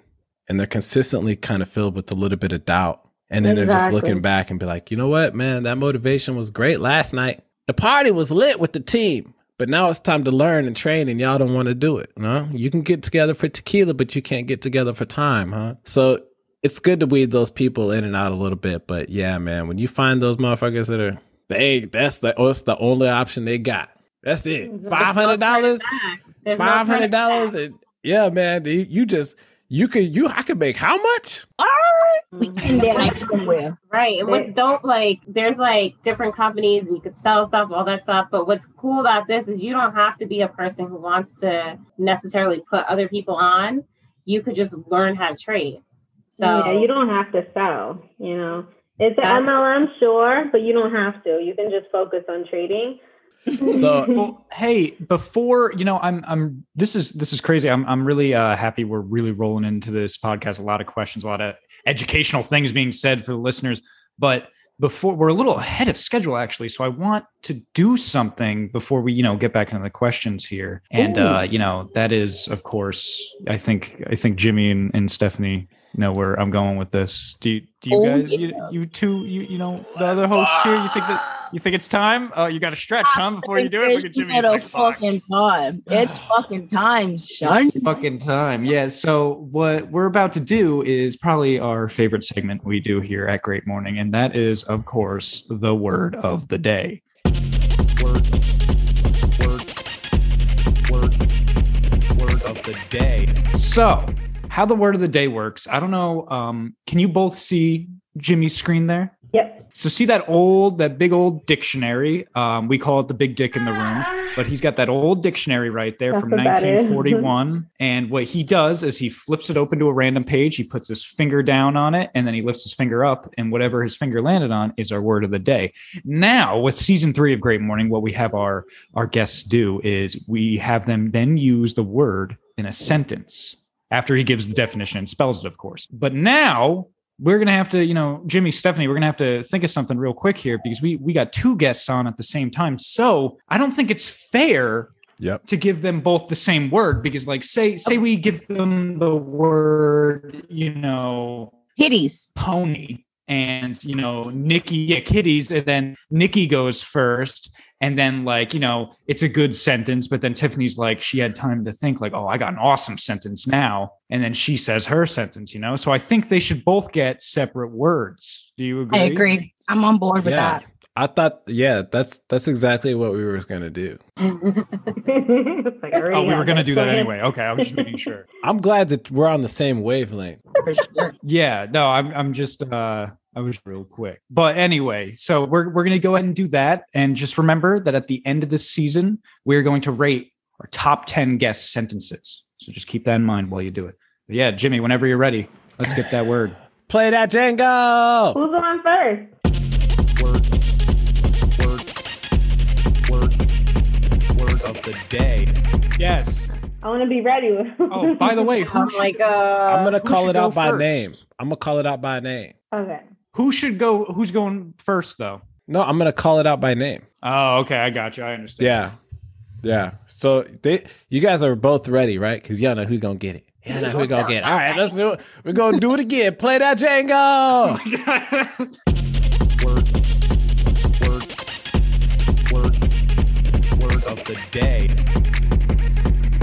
and they're consistently kind of filled with a little bit of doubt. And then they're just looking back and be like, you know what, man, that motivation was great last night. The party was lit with the team, but now it's time to learn and train, and y'all don't want to do it. No, you can get together for tequila, but you can't get together for time, huh? So it's good to weed those people in and out a little bit. But yeah, man, when you find those motherfuckers that are they, that's the oh, it's the only option they got. That's it. Five hundred dollars. Five hundred dollars. and yeah, man, you you just you could you I could make how much? We in there like somewhere. Right. And what's dope, like, there's like different companies and you could sell stuff, all that stuff. But what's cool about this is you don't have to be a person who wants to necessarily put other people on. You could just learn how to trade. So yeah, you don't have to sell. You know, it's an MLM, sure, but you don't have to. You can just focus on trading. So well, hey, before you know, I'm I'm this is this is crazy. I'm I'm really uh, happy we're really rolling into this podcast. A lot of questions, a lot of educational things being said for the listeners. But before we're a little ahead of schedule actually, so I want to do something before we you know get back into the questions here. And uh, you know that is of course I think I think Jimmy and, and Stephanie know where I'm going with this. Do you do you Oh, guys you, yeah. you two you you know the other hosts here? You think that you think it's time? Uh, you got to stretch, huh? Before you do it, look at Jimmy. he's It's like, "Fuck." fucking time. It's fucking time, son. fucking time. Yeah. So what we're about to do is probably our favorite segment we do here at Great Morning, and that is, of course, the word of the day. Word, word, word, word of the day. So, how the word of the day works? I don't know. Um, can you both see Jimmy's screen there? Yep. So see that old, that big old dictionary. Um, we call it the big dick in the room, but he's got that old dictionary right there That's from what that is. 1941. and what he does is he flips it open to a random page. He puts his finger down on it, and then he lifts his finger up, and whatever his finger landed on is our word of the day. Now, with season three of Great Morning, what we have our our guests do is we have them then use the word in a sentence after he gives the definition and spells it, of course. But now we're gonna have to, you know, Jimmy, Stephanie, we're gonna have to think of something real quick here because we we got two guests on at the same time. So I don't think it's fair Yep. to give them both the same word because, like, say say we give them the word, you know, Hitties. pony and you know nikki yeah kitties and then nikki goes first and then like you know it's a good sentence but then tiffany's like she had time to think like oh i got an awesome sentence now and then she says her sentence you know so i think they should both get separate words do you agree I agree. I'm on board with Yeah. that. I thought, yeah, that's that's exactly what we were gonna do. Like, oh we were gonna do that anyway okay i was just making sure I'm glad that we're on the same wavelength. For sure. yeah no i'm, I'm just uh i was real quick but anyway so we're, we're gonna go ahead and do that and just remember that at the end of this season we're going to rate our top 10 guest sentences so just keep that in mind while you do it but yeah jimmy whenever you're ready let's get that word Play that Django. Who's on first? word word word word of the day yes I want to be ready. Oh by the way who I'm should, like, uh, I'm gonna call should it out go by name. I'm gonna call it out by name. okay. Who should go who's going first though No, I'm gonna call it out by name. oh okay i got you i understand Yeah, yeah. So they, you guys are both ready, right? Because y'all know who's gonna get it. Y'all know who gonna get it. All right, let's do it. We're gonna do it again. Play that Django. word, word, word, word of the day.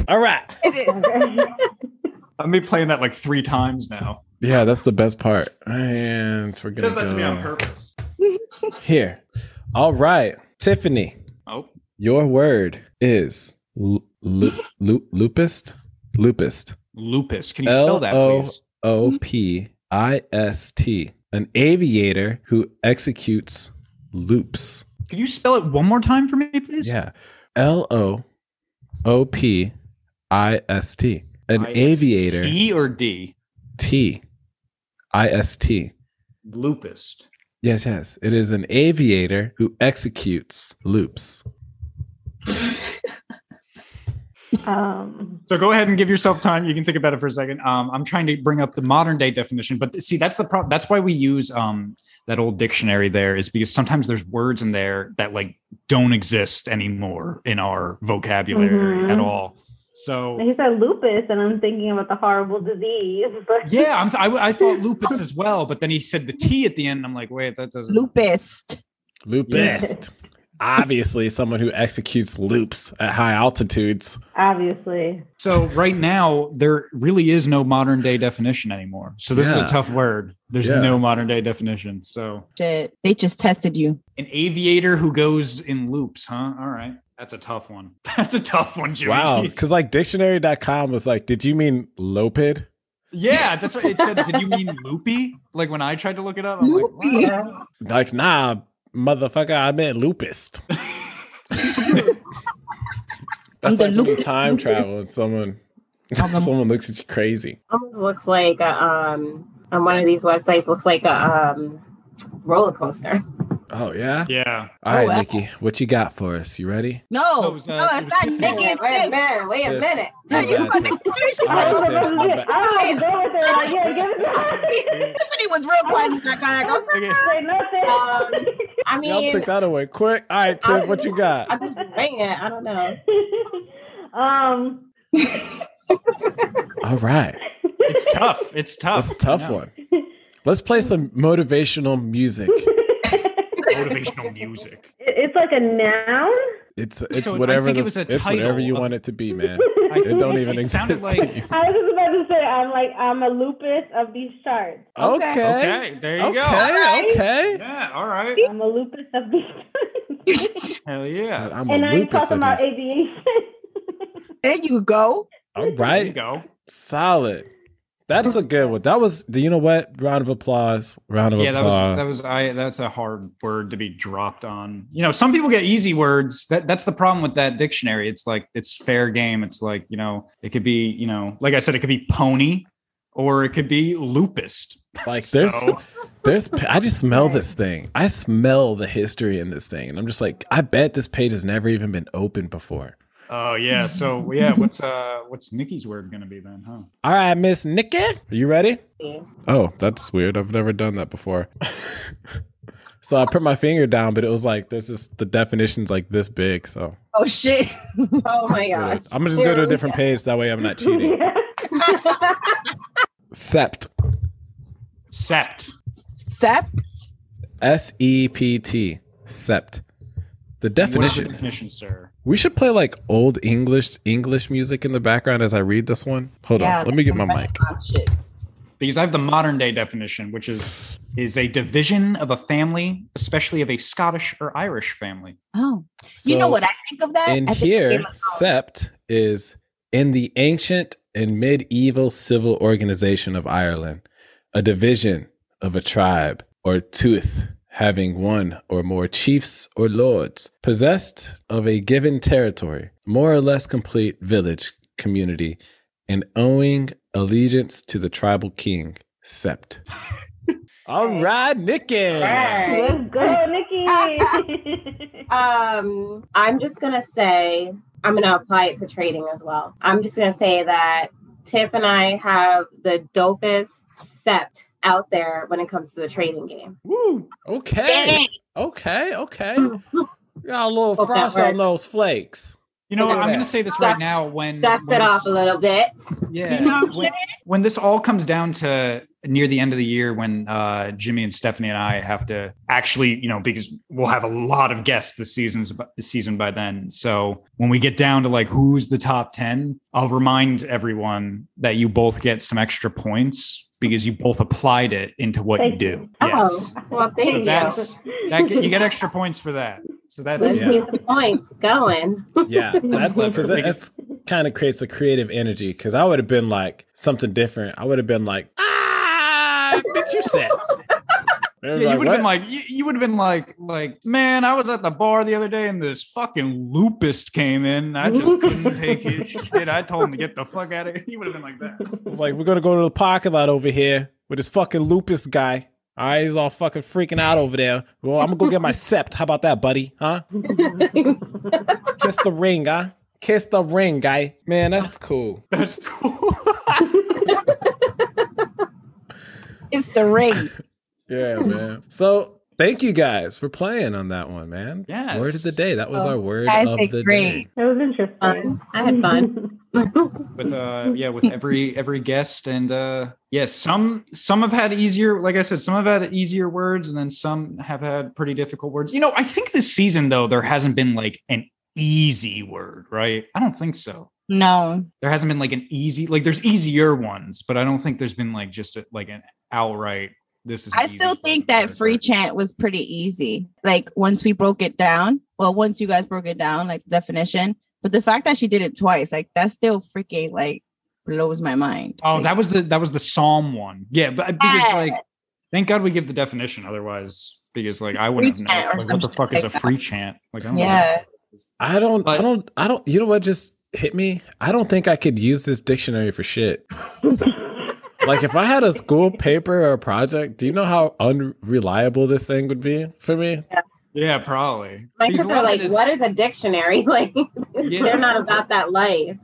All right. I've been playing that like three times now. Yeah, that's the best part. And gonna Does that to me on purpose. here. All right, Tiffany, Oh, your word is lu- lu- lu- lupist. Lupist. lupus. Can you spell that, L O please? O P I S T. An aviator who executes loops. Can you spell it one more time for me, please? Yeah. L O O P I S T. An aviator E or D? T I S T. Loopist. Yes, yes. It is an aviator who executes loops. Um, So go ahead and give yourself time. You can think about it for a second. Um, I'm trying to bring up the modern day definition, but see, that's the problem. That's why we use um, that old dictionary there, is because sometimes there's words in there that like don't exist anymore in our vocabulary Mhm. at all. So he said lupus, and I'm thinking about the horrible disease. But yeah, I'm, I, I thought lupus as well, but then he said the T at the end. I'm like, wait, that doesn't. Lupus. Loopist. Obviously, someone who executes loops at high altitudes. obviously, So right now there really is no modern day definition anymore. So this is a tough word. There's Yeah. no modern day definition. So They just tested you. an aviator who goes in loops, huh? All right. That's a tough one. That's a tough one, Jimmy. Wow. Because like dictionary.com was like, did you mean lopid? Yeah, that's what it said. Did you mean loopy? Like when I tried to look it up, I'm like, Loopy. what? Like, nah, motherfucker, I meant lupus. That's the like when you lupus. time travel and someone someone looks at you crazy. Almost looks like a, um on one of these websites looks like a um roller coaster. Oh yeah. yeah. All right, Oh, wow. Nikki, what you got for us? You ready? No, No, it was, uh, no, it it's was not Nikki. Wait, It's wait a minute, wait a Tiff. minute. My You bad, fucking Tiff. Tiff. All right, I was Tiff, about to my say- bad. I was going with her. Like, yeah, give it to her. Tiffany was real quiet. in that kind of- Okay. Say nothing. Um, I Y'all mean, took that away quick. All right, Tiff, what you got? I'm just winging it. I don't know. um, All right, It's tough. It's tough. that's a tough one. Let's play some motivational music. Motivational music. it's like a noun. It's it's So I whatever think the, it was a it's whatever you of- want it to be, man. I It don't even it sounded exist. like. I was just about to say I'm like I'm a lupus of these charts. okay. Okay, there you Okay. go. Okay. Yeah, all right. I'm a lupus of these charts. Hell Said, yeah. I'm and a I ain't lupus talking of about aviation. There you go. All There you go. Solid. That's a good one. That was. You know what? Round of applause. Round of Yeah, that was that was I. That's a hard word to be dropped on. You know, some people get easy words. That that's the problem with that dictionary. It's like it's fair game. It's like you know, it could be you know, like I said, it could be pony, or it could be lupus. like there's So- there's I just smell this thing. I smell the history in this thing, and I'm just like, I bet this page has never even been opened before. Oh yeah. So yeah, what's uh what's Nikki's word gonna be then? Huh? All right, Miss Nikki, are you ready? Yeah. Oh, that's weird. I've never done that before. so I put my finger down, but it was like there's this the definition's like this big. So Oh shit. Oh my gosh. I'm gonna just go to a different page. That way I'm not cheating. Sept. Sept. Sept. S E P T. Sept. The What is the definition. definition, sir? We should play like old English English music in the background as I read this one. Hold Yeah, on. Let me get my mic. Because I have the modern day definition, which is is a division of a family, especially of a Scottish or Irish family. Oh, you know what I think of that? in I think of here, Game of Thrones. sept is in the ancient and medieval civil organization of Ireland, a division of a tribe or tooth having one or more chiefs or lords possessed of a given territory, more or less complete village community, and owing allegiance to the tribal king, sept. All right, Nikki. Right. Let's go, Nikki. Um, I'm just gonna say I'm gonna apply it to trading as well. I'm just gonna say that Tiff and I have the dopest sept out there when it comes to the trading game. Woo! Okay. Okay. Okay. Got a little Hope frost on those flakes. You know, Look what? at I'm going to say this right now. When Dust when it off a little bit. Yeah. know when, when this all comes down to near the end of the year, when uh, Jimmy and Stephanie and I have to actually, you know, because we'll have a lot of guests this season's this season by then. So when we get down to like who's the top ten, I'll remind everyone that you both get some extra points because you both applied it into what you do. Oh, Yes. well, thank So you. that's that you get extra points for that. So that's Yeah. the points going. Yeah, that's clever. because that's kind of creates a creative energy. Because I would have been like something different. I would have been like, ah, bitch, you said. Yeah, you would have been like, you, you would have been like, like, man, I was at the bar the other day and this fucking lupus came in. I just couldn't take his shit. I told him to get the fuck out of here. He would have been like that. It's like, we're gonna go to the parking lot over here with this fucking lupus guy. All right, he's all fucking freaking out over there. Well, I'm gonna go get my sept. How about that, buddy? Huh? Kiss the ring, huh? Kiss the ring, guy. Man, that's cool. That's cool. It's the ring. Yeah, man. So thank you guys for playing on that one, man. Yeah. Word of the day. That was Oh, our word guys of the great. day. That was interesting. Fun. I had fun. with uh yeah, with every every guest and uh yeah, some some have had easier, like I said, some have had easier words and then some have had pretty difficult words. You know, I think this season though, there hasn't been like an easy word, right? I don't think so. No. there hasn't been like an easy like there's easier ones but i don't think there's been like just a, like an outright this is I still think that free right? chant was pretty easy. Like once we broke it down, well, once you guys broke it down, like the definition, but the fact that she did it twice, like that's still freaking like blows my mind. Oh, that was the that was the Psalm one. Yeah, but uh, because Yeah. like, thank God we give the definition. Otherwise, because like I wouldn't Free have known. chant or Like, what the fuck shit is a like that. free chant? Like, I don't know. yeah. I don't, I don't, I don't, you know what just hit me? I don't think I could use this dictionary for shit. like if I had a school paper or a project, do you know how unreliable this thing would be for me? Yeah, probably. My kids are like, it is- "What is a dictionary?" Like, Yeah. they're not about that life.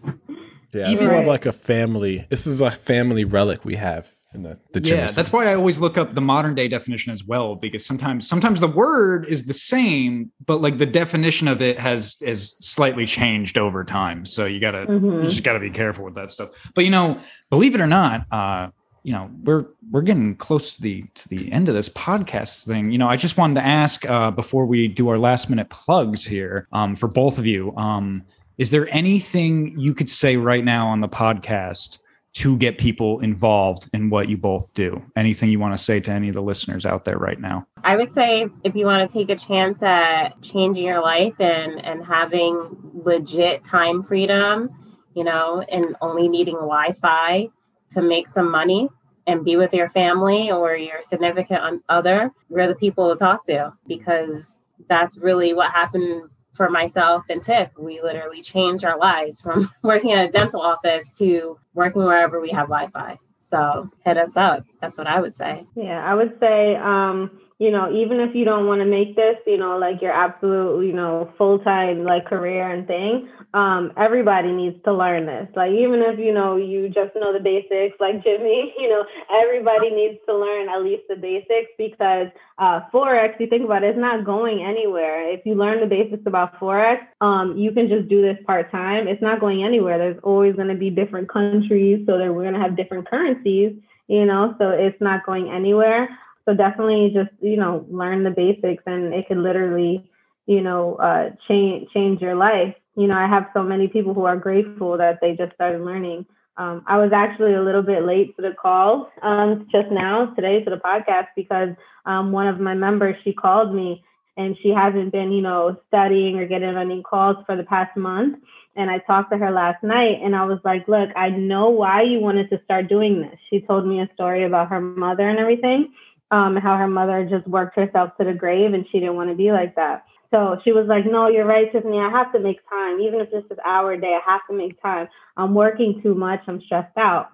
Yeah, it's Even- more of like a family. This is a family relic we have in the the Yeah, that's why I always look up the modern day definition as well, because sometimes sometimes the word is the same, but like the definition of it has is slightly changed over time. So you gotta you Mhm. just gotta be careful with that stuff. But you know, believe it or not, uh, you know, we're we're getting close to the to the end of this podcast thing. You know, I just wanted to ask uh, before we do our last minute plugs here um, for both of you. Um, is there anything you could say right now on the podcast to get people involved in what you both do? Anything you want to say to any of the listeners out there right now? I would say if you want to take a chance at changing your life and and having legit time freedom, you know, and only needing Wi-Fi to make some money and be with your family or your significant other, we're the people to talk to because that's really what happened for myself and Tiff. We literally changed our lives from working at a dental office to working wherever we have Wi-Fi. So hit us up. That's what I would say. Yeah, I would say, um, you know, even if you don't want to make this, you know, like your absolute, you know, full time like career and thing, um, everybody needs to learn this. Like even if you know you just know the basics, like Jimmy, you know, everybody needs to learn at least the basics because uh, forex, you think about it, it's not going anywhere. If you learn the basics about forex, um, you can just do this part time. It's not going anywhere. There's always going to be different countries, so that we're going to have different currencies. You know, so it's not going anywhere. So definitely just you know learn the basics, and it could literally you know uh, change change your life. You know, I have so many people who are grateful that they just started learning. Um, I was actually a little bit late to the call um, just now today to the podcast because um, one of my members she called me and she hasn't been you know studying or getting any calls for the past month. And I talked to her last night and I was like, look, I know why you wanted to start doing this. She told me a story about her mother and everything, um, how her mother just worked herself to the grave and she didn't want to be like that. So she was like, no, you're right, Tiffany. I have to make time. Even if it's just an hour a day, I have to make time. I'm working too much. I'm stressed out.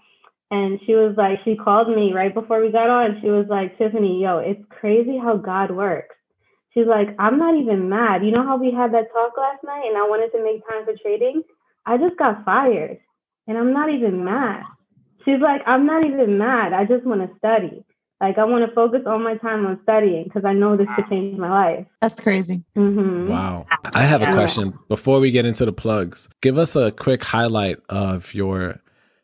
And she was like, she called me right before we got on. She was like, Tiffany, yo, it's crazy how God works. She's like, I'm not even mad. You know how we had that talk last night and I wanted to make time for trading? I just got fired and I'm not even mad. She's like, I'm not even mad. I just want to study. Like, I want to focus all my time on studying because I know this could change my life. That's crazy. hmm Wow. I have a question before we get into the plugs. Give us a quick highlight of your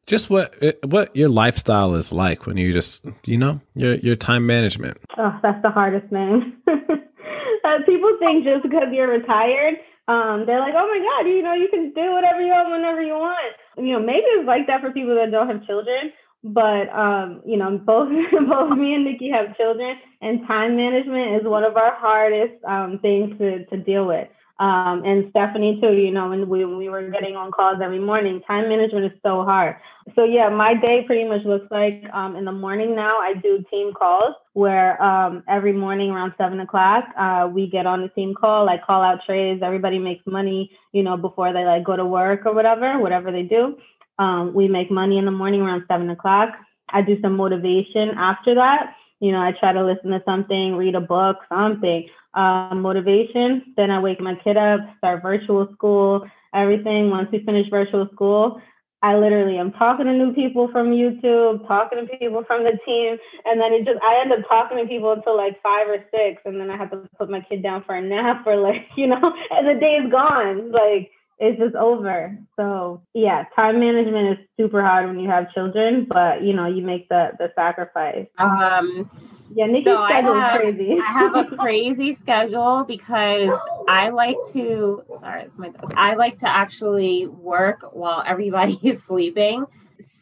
just what what your lifestyle is like when you just you know your your time management. Oh, that's the hardest thing. uh, people think just because you're retired, um, they're like, oh my God, you know, you can do whatever you want whenever you want. You know, maybe it's like that for people that don't have children. But um, you know, both both me and Nikki have children, and time management is one of our hardest um, things to, to deal with. Um, and Stephanie too, you know, when we, we were getting on calls every morning, time management is so hard. So yeah, my day pretty much looks like um, in the morning now I do team calls where um, every morning around seven o'clock uh, we get on the team call, like call out trades. Everybody makes money, you know, before they like go to work or whatever, whatever they do. Um, we make money in the morning around seven o'clock. I do some motivation after that. You know, I try to listen to something, read a book, something, uh, motivation. Then I wake my kid up, start virtual school, everything. Once we finish virtual school, I literally am talking to new people from YouTube, talking to people from the team, and then it just I end up talking to people until like five or six, and then I have to put my kid down for a nap or like you know, and the day is gone. Like it's just over. So yeah, time management is super hard when you have children, but you know, you make the the sacrifice. Um, Yeah, Nikki's So I schedule is have- crazy. I have a crazy schedule because I like to sorry, it's my I like to actually work while everybody is sleeping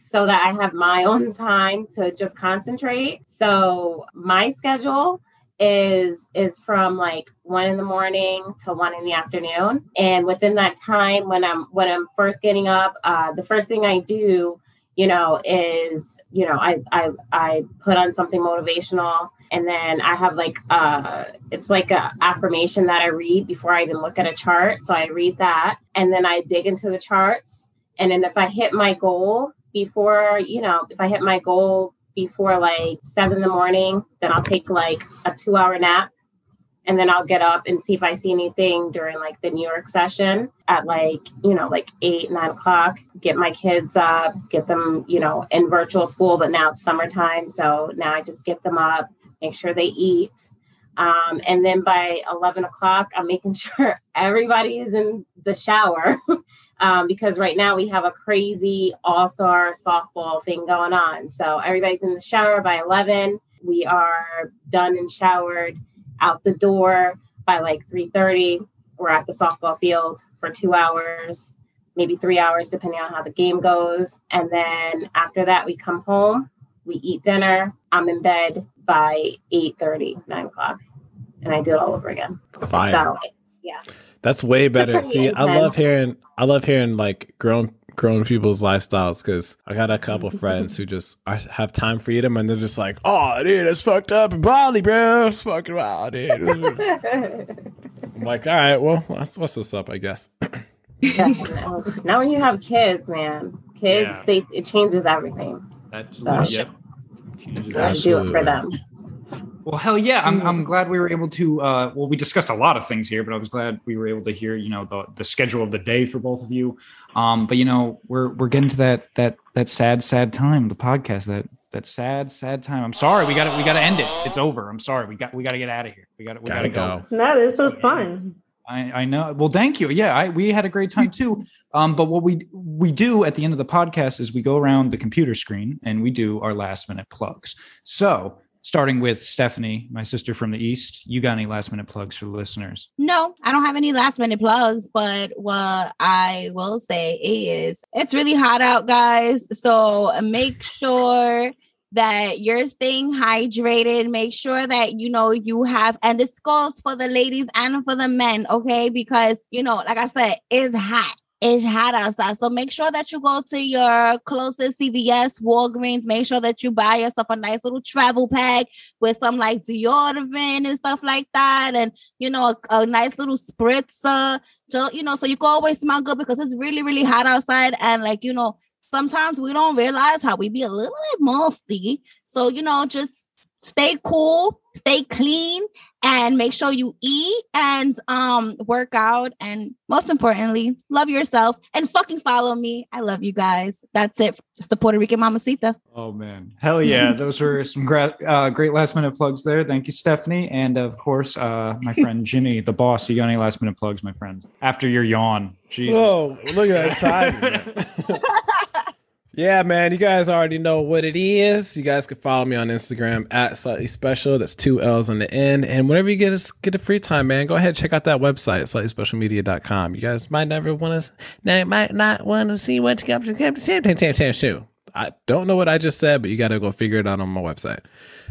so that I have my own time to just concentrate. So my schedule is is from like one in the morning to one in the afternoon. And within that time when i'm when i'm first getting up uh, the first thing i do you know, is you know, I I I put on something motivational. And then I have like uh it's like a affirmation that I read before I even look at a chart. So I read that and then I dig into the charts. And then if I hit my goal before, you know, if I hit my goal before like seven in the morning, then I'll take like a two hour nap and then I'll get up and see if I see anything during like the New York session at like, you know, like eight, nine o'clock, get my kids up, get them, you know, in virtual school, but now it's summertime. So now I just get them up, make sure they eat. Um, and then by 11 o'clock, I'm making sure everybody is in the shower um, because right now we have a crazy all star softball thing going on. So everybody's in the shower by 11. We are done and showered out the door by like 3.30 we're at the softball field for two hours maybe three hours depending on how the game goes and then after that we come home we eat dinner i'm in bed by 8.30 9 o'clock and i do it all over again Fire. so yeah That's way better. pretty See, I love hearing I love hearing like grown grown people's lifestyles because I got a couple friends who just are, have time freedom and they're just like, oh, dude, it's fucked up in Bali, bro. It's fucking wild, dude. I'm like, all right, well, that's what's what's up, I guess. Yeah, now when you have kids man kids Yeah. they it changes everything That's So- yep. Changes you gotta do it for them Well, hell yeah! I'm, I'm glad we were able to. Uh, well, we discussed a lot of things here, but I was glad we were able to hear, you know, the the schedule of the day for both of you. Um, but you know, we're we're getting to that that that sad sad time, the podcast that that sad sad time. I'm sorry, we got to we got to end it. It's over. I'm sorry, we got we got to get out of here. We got we got to Gotta go. go. No, this was fun. I, I know. Well, thank you. Yeah, I, we had a great time too. Um, but what we we do at the end of the podcast is we go around the computer screen and we do our last minute plugs. So starting with Stephanie, my sister from the east, you got any last minute plugs for the listeners? No, I don't have any last minute plugs, but what I will say is it's really hot out, guys. So make sure that you're staying hydrated. Make sure that you know you have, and this goes for the ladies and for the men, okay? Because you know, like I said, it's hot. It's hot outside. So make sure that you go to your closest CVS, Walgreens. Make sure that you buy yourself a nice little travel pack with some like deodorant and stuff like that. And you know, a, a nice little spritzer. So, you know, so you can always smell good because it's really, really hot outside. And like, you know, sometimes we don't realize how we be a little bit musty. So, you know, just stay cool, stay clean, and make sure you eat and um work out. And most importantly, love yourself and fucking follow me. I love you guys. That's it. It's the Puerto Rican Mamacita. Oh man, hell yeah! Those were some gra- uh, great last minute plugs there. Thank you, Stephanie, and of course, uh, my friend Jimmy, the boss. You got any last minute plugs, my friend? After your yawn, Jesus. Whoa, look at that time. Yeah, man, you guys already know what it is. You guys can follow me on Instagram at slightly special. That's two L's on the end. And whenever you get a, get a free time, man, go ahead and check out that website, slightlyspecialmedia.com. You guys might never want to, now might not want to see what's up to I don't know what I just said, but you got to go figure it out on my website.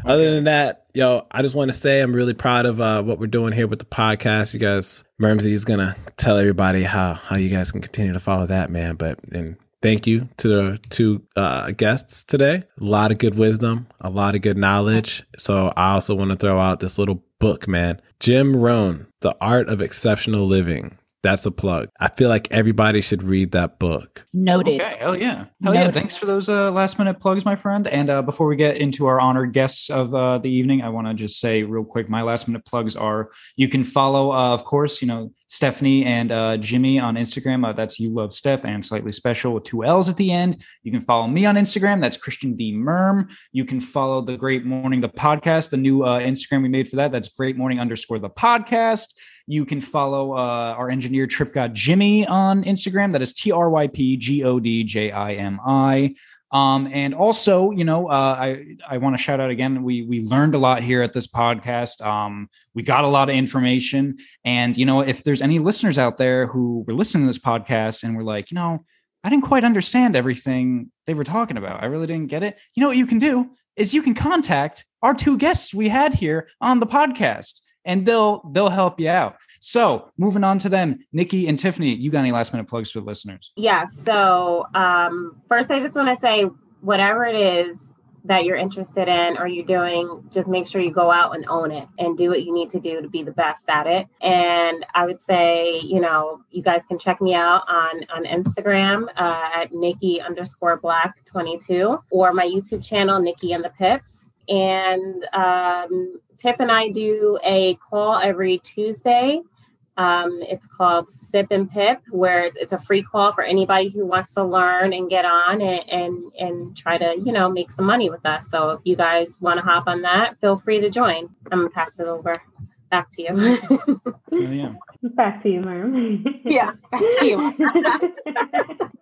Other than that, yo, I just want to say I'm really proud of uh, what we're doing here with the podcast. You guys, Mermsy is gonna tell everybody how how you guys can continue to follow that, man. But and thank you to the two uh, guests today. A lot of good wisdom, a lot of good knowledge. So I also want to throw out this little book, man. Jim Rohn, The Art of Exceptional Living. That's a plug. I feel like everybody should read that book. Noted. Okay, hell yeah. Hell yeah. Thanks for those uh, last minute plugs, my friend. And uh, before we get into our honored guests of uh, the evening, I want to just say real quick my last minute plugs are you can follow, uh, of course, you know, Stephanie and uh, Jimmy on Instagram. Uh, that's You Love Steph and Slightly Special with two L's at the end. You can follow me on Instagram. That's Christian D. Merm. You can follow The Great Morning, the podcast, the new uh, Instagram we made for that. That's Great Morning underscore the podcast. You can follow uh, our engineer Trip God Jimmy on Instagram. That is T R Y P G O D J I M I. Um, and also, you know, uh, I I want to shout out again. We we learned a lot here at this podcast. Um, we got a lot of information, and you know, if there's any listeners out there who were listening to this podcast and were like, you know, I didn't quite understand everything they were talking about. I really didn't get it. You know what you can do is you can contact our two guests we had here on the podcast and they'll they'll help you out. So moving on to them, Nikki and Tiffany, you got any last minute plugs for the listeners? Yeah. So um, first, I just want to say, whatever it is that you're interested in or you're doing, just make sure you go out and own it and do what you need to do to be the best at it. And I would say, you know, you guys can check me out on on Instagram uh, at Nikki underscore Black 22 or my YouTube channel, Nikki and the Pips. And um, Tiff and I do a call every Tuesday um, it's called Sip and Pip, where it's, it's, a free call for anybody who wants to learn and get on and, and and try to you know make some money with us. So if you guys want to hop on that, feel free to join. I'm gonna pass it over back to you. oh, yeah. Back to you, Mom. yeah, back to you.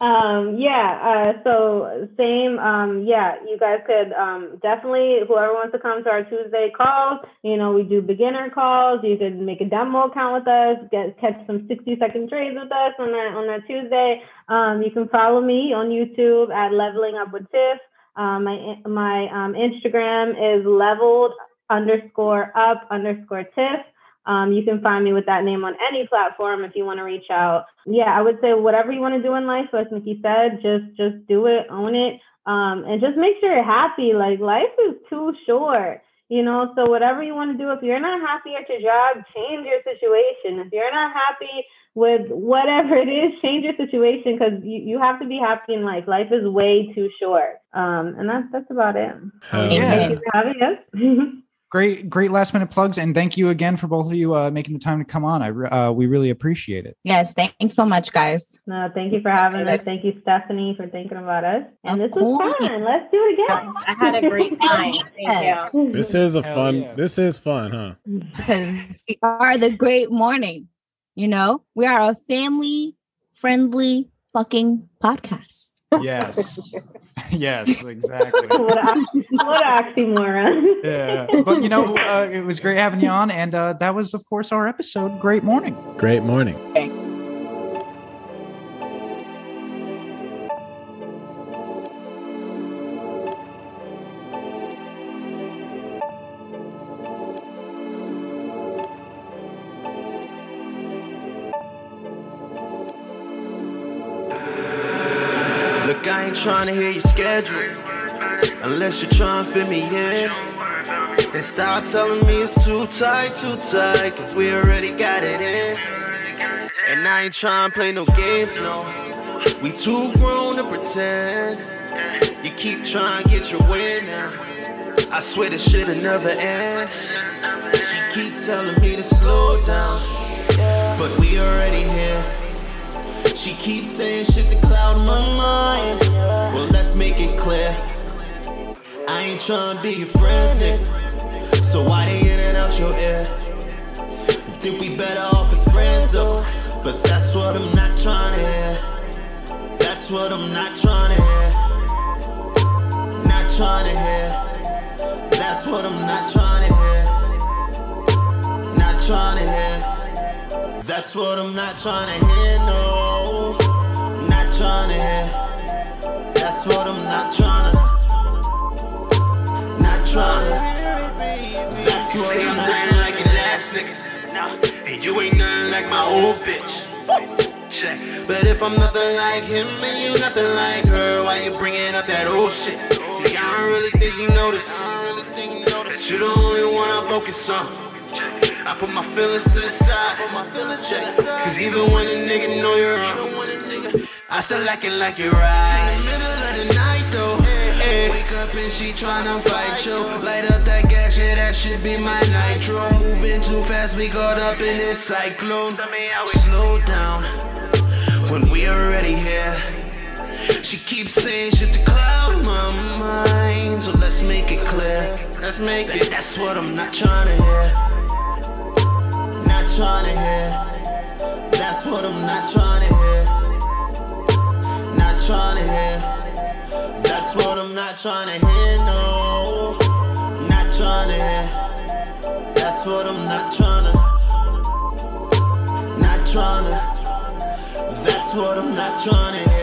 Um yeah uh so same um yeah you guys could um definitely whoever wants to come to our tuesday calls you know we do beginner calls you could make a demo account with us get catch some 60 second trades with us on that on that tuesday. Um you can follow me on youtube at leveling up with tiff. Um my my um instagram is leveled underscore up underscore tiff um, you can find me with that name on any platform if you want to reach out. Yeah, I would say whatever you want to do in life, as Nikki said, just just do it, own it, um, and just make sure you're happy. Like life is too short, you know. So whatever you want to do, if you're not happy at your job, change your situation. If you're not happy with whatever it is, change your situation because you, you have to be happy in life. Life is way too short. Um, and that's that's about it. yeah. Thank you for having us. great great last minute plugs and thank you again for both of you uh, making the time to come on. I uh, we really appreciate it. Yes thanks so much guys. No thank you for having us. Thank you. Stephanie for thinking about us. And of this course. was fun. Let's do it again. I had a great time. Thank you. This is a fun yeah. this is fun huh? Because we are the great morning you know? We are a family friendly fucking podcast yes yes, exactly. what, a, what oxymoron. yeah, but you know, uh, it was great having you on, and uh, that was, of course, our episode. Great morning. Great morning. Okay. Trying to hear your schedule. Unless you're trying to fit me in. Then stop telling me it's too tight, too tight. Cause we already got it in. And I ain't trying to play no games, no. We too grown to pretend. You keep trying to get your way now. I swear this shit'll never end. She keep telling me to slow down. But we already here. She keeps saying shit to cloud my mind. Well, let's make it clear. I ain't trying to be your friends, nigga. So why they in and out your ear? Think we better off as friends, though. But that's what I'm not trying to hear. That's what I'm not trying to hear. Not trying to hear. That's what I'm not trying to hear. Not trying to hear. That's what I'm not trying to hear, no. Trying to hear. That's what I'm not trying to. Not trying to. That's what I'm not like your last nigga. And you ain't nothing like my old bitch. Check. But if I'm nothing like him and you nothing like her, why you bringing up that old shit? See, I don't really think you notice. That you the only one I focus on. I put my feelings to the side. Cause even when a nigga know you're wrong, I still acting like you're right. In the middle of the night though. Hey, Wake up and she tryna fight you. Light up that gas, yeah, that should be my nitro. Moving too fast, we caught up in this cyclone. Slow down when we already here. She keeps saying shit to cloud my mind. So let's make it clear. Let's make it. That's what I'm not trying to hear Not trying to hear. That's what I'm not trying to hear. Not trying to hear. That's what I'm not trying to hear. No, not trying to hear. That's what I'm not trying to. Not trying to. That's what I'm not trying to hear.